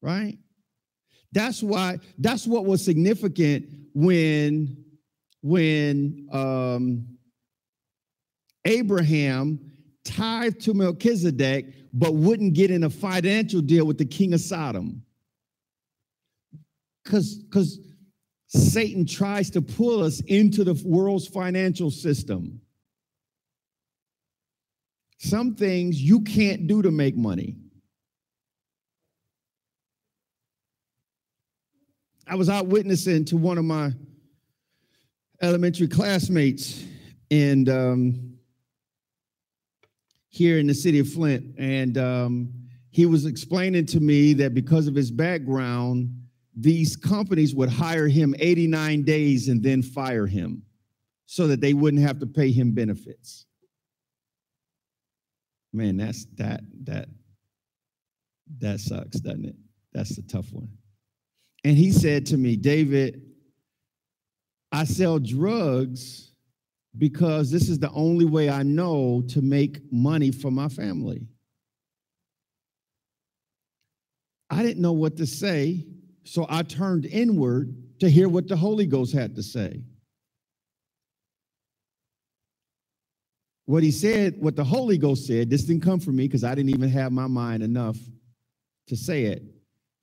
right? That's why, that's what was significant when, when um, Abraham tithed to Melchizedek, but wouldn't get in a financial deal with the king of Sodom. Because because Satan tries to pull us into the world's financial system. Some things you can't do to make money. I was out witnessing to one of my elementary classmates and um, here in the city of Flint, and um, he was explaining to me that because of his background, these companies would hire him 89 days and then fire him so that they wouldn't have to pay him benefits. Man, that's that that that sucks, doesn't it? That's the tough one. And he said to me, David, I sell drugs because this is the only way I know to make money for my family. I didn't know what to say, so I turned inward to hear what the Holy Ghost had to say. What he said, what the Holy Ghost said, this didn't come from me because I didn't even have my mind enough to say it.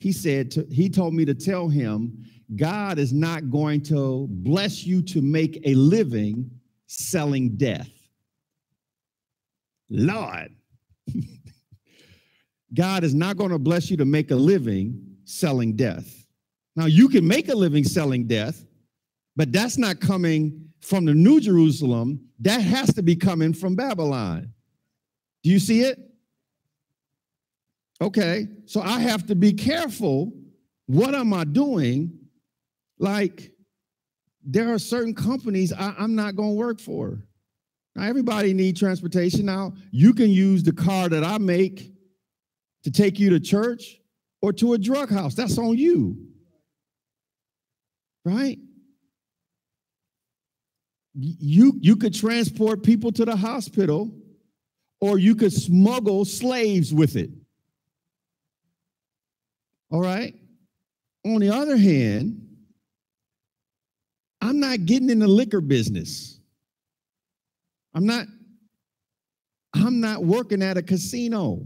He said, to, he told me to tell him, God is not going to bless you to make a living selling death. Lord, God is not going to bless you to make a living selling death. Now, you can make a living selling death, but that's not coming from the New Jerusalem. That has to be coming from Babylon. Do you see it? Okay, so I have to be careful. What am I doing? Like, there are certain companies I, am not going to work for. Now, everybody need transportation. Now, you can use the car that I make to take you to church or to a drug house. That's on you. Right? You, you could transport people to the hospital or you could smuggle slaves with it. All right? On the other hand, I'm not getting in the liquor business. I'm not I'm not working at a casino.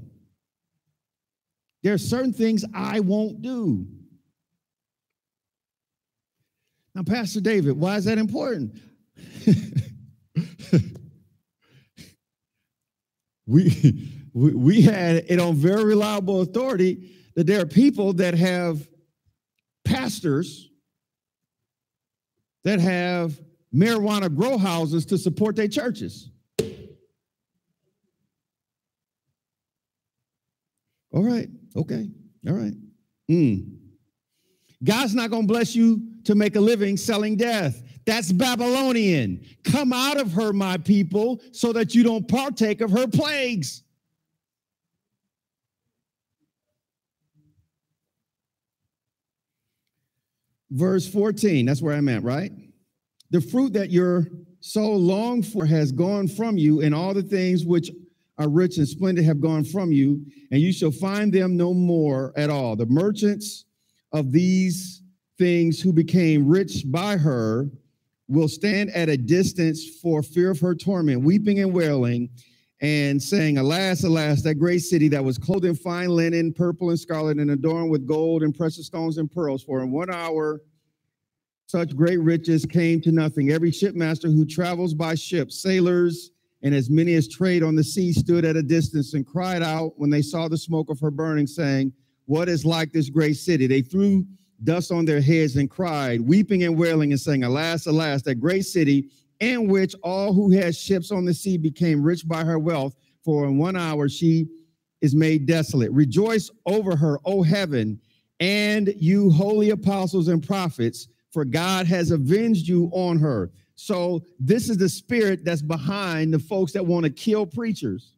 There are certain things I won't do. Now, Pastor David, why is that important? we, we, we had it on very reliable authority that there are people that have pastors that have marijuana grow houses to support their churches. All right. Okay. All right. Mm. God's not going to bless you to make a living selling death. That's Babylonian. Come out of her, my people, so that you don't partake of her plagues. Verse 14, that's where I'm at, right? The fruit that you're so long for has gone from you, and all the things which are rich and splendid have gone from you, and you shall find them no more at all. The merchants of these things who became rich by her will stand at a distance for fear of her torment, weeping and wailing, and saying, Alas, alas, that great city that was clothed in fine linen, purple and scarlet, and adorned with gold and precious stones and pearls, for in one hour such great riches came to nothing. Every shipmaster who travels by ship, sailors, and as many as trade on the sea stood at a distance and cried out when they saw the smoke of her burning, saying, What is like this great city? They threw dust on their heads and cried, weeping and wailing, and saying, Alas, alas, that great city, in which all who had ships on the sea became rich by her wealth, for in one hour she is made desolate. Rejoice over her, O heaven, and you holy apostles and prophets, for God has avenged you on her. So this is the spirit that's behind the folks that want to kill preachers.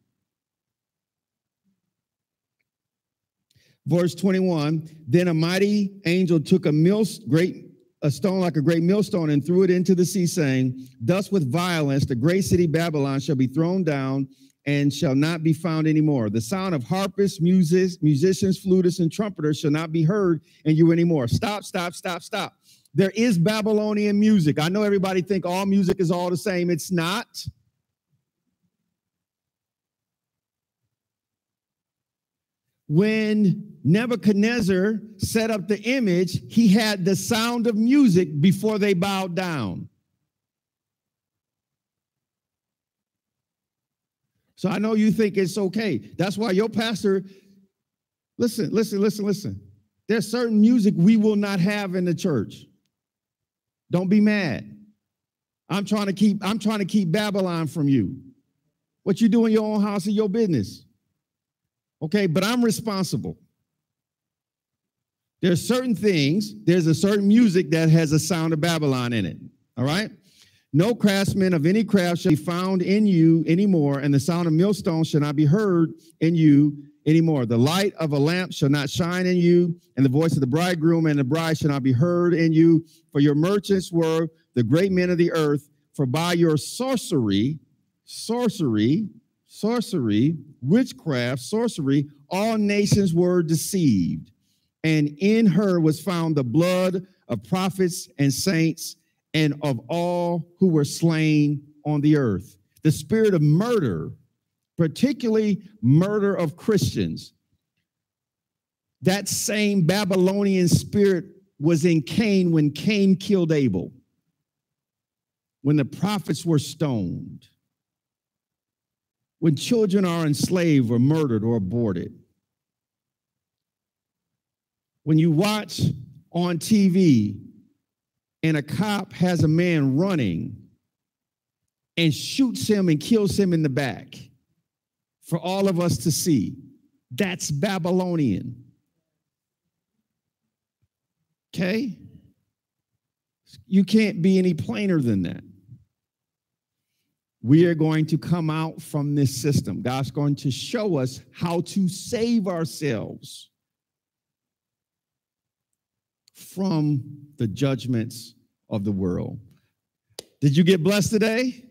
Verse 21, then a mighty angel took a mill, great a stone like a great millstone and threw it into the sea, saying, Thus with violence the great city Babylon shall be thrown down and shall not be found anymore. The sound of harpists, music, musicians, flutists, and trumpeters shall not be heard in you anymore. Stop, stop, stop, stop. There is Babylonian music. I know everybody think all music is all the same. It's not. When Nebuchadnezzar set up the image, he had the sound of music before they bowed down. So I know you think it's okay. That's why your pastor, listen, listen, listen, listen. There's certain music we will not have in the church. Don't be mad. I'm trying to keep I'm trying to keep Babylon from you. What you do in your own house is your business. Okay, but I'm responsible. There's certain things, there's a certain music that has a sound of Babylon in it. All right? No craftsman of any craft shall be found in you anymore, and the sound of millstone shall not be heard in you anymore. The light of a lamp shall not shine in you, and the voice of the bridegroom and the bride shall not be heard in you. For your merchants were the great men of the earth, for by your sorcery, sorcery, sorcery, witchcraft, sorcery, all nations were deceived. And in her was found the blood of prophets and saints and of all who were slain on the earth. The spirit of murder, particularly murder of Christians, that same Babylonian spirit was in Cain when Cain killed Abel, when the prophets were stoned, when children are enslaved or murdered or aborted. When you watch on TV and a cop has a man running and shoots him and kills him in the back for all of us to see, that's Babylonian. Okay? You can't be any plainer than that. We are going to come out from this system. God's going to show us how to save ourselves from the judgments of the world. Did you get blessed today?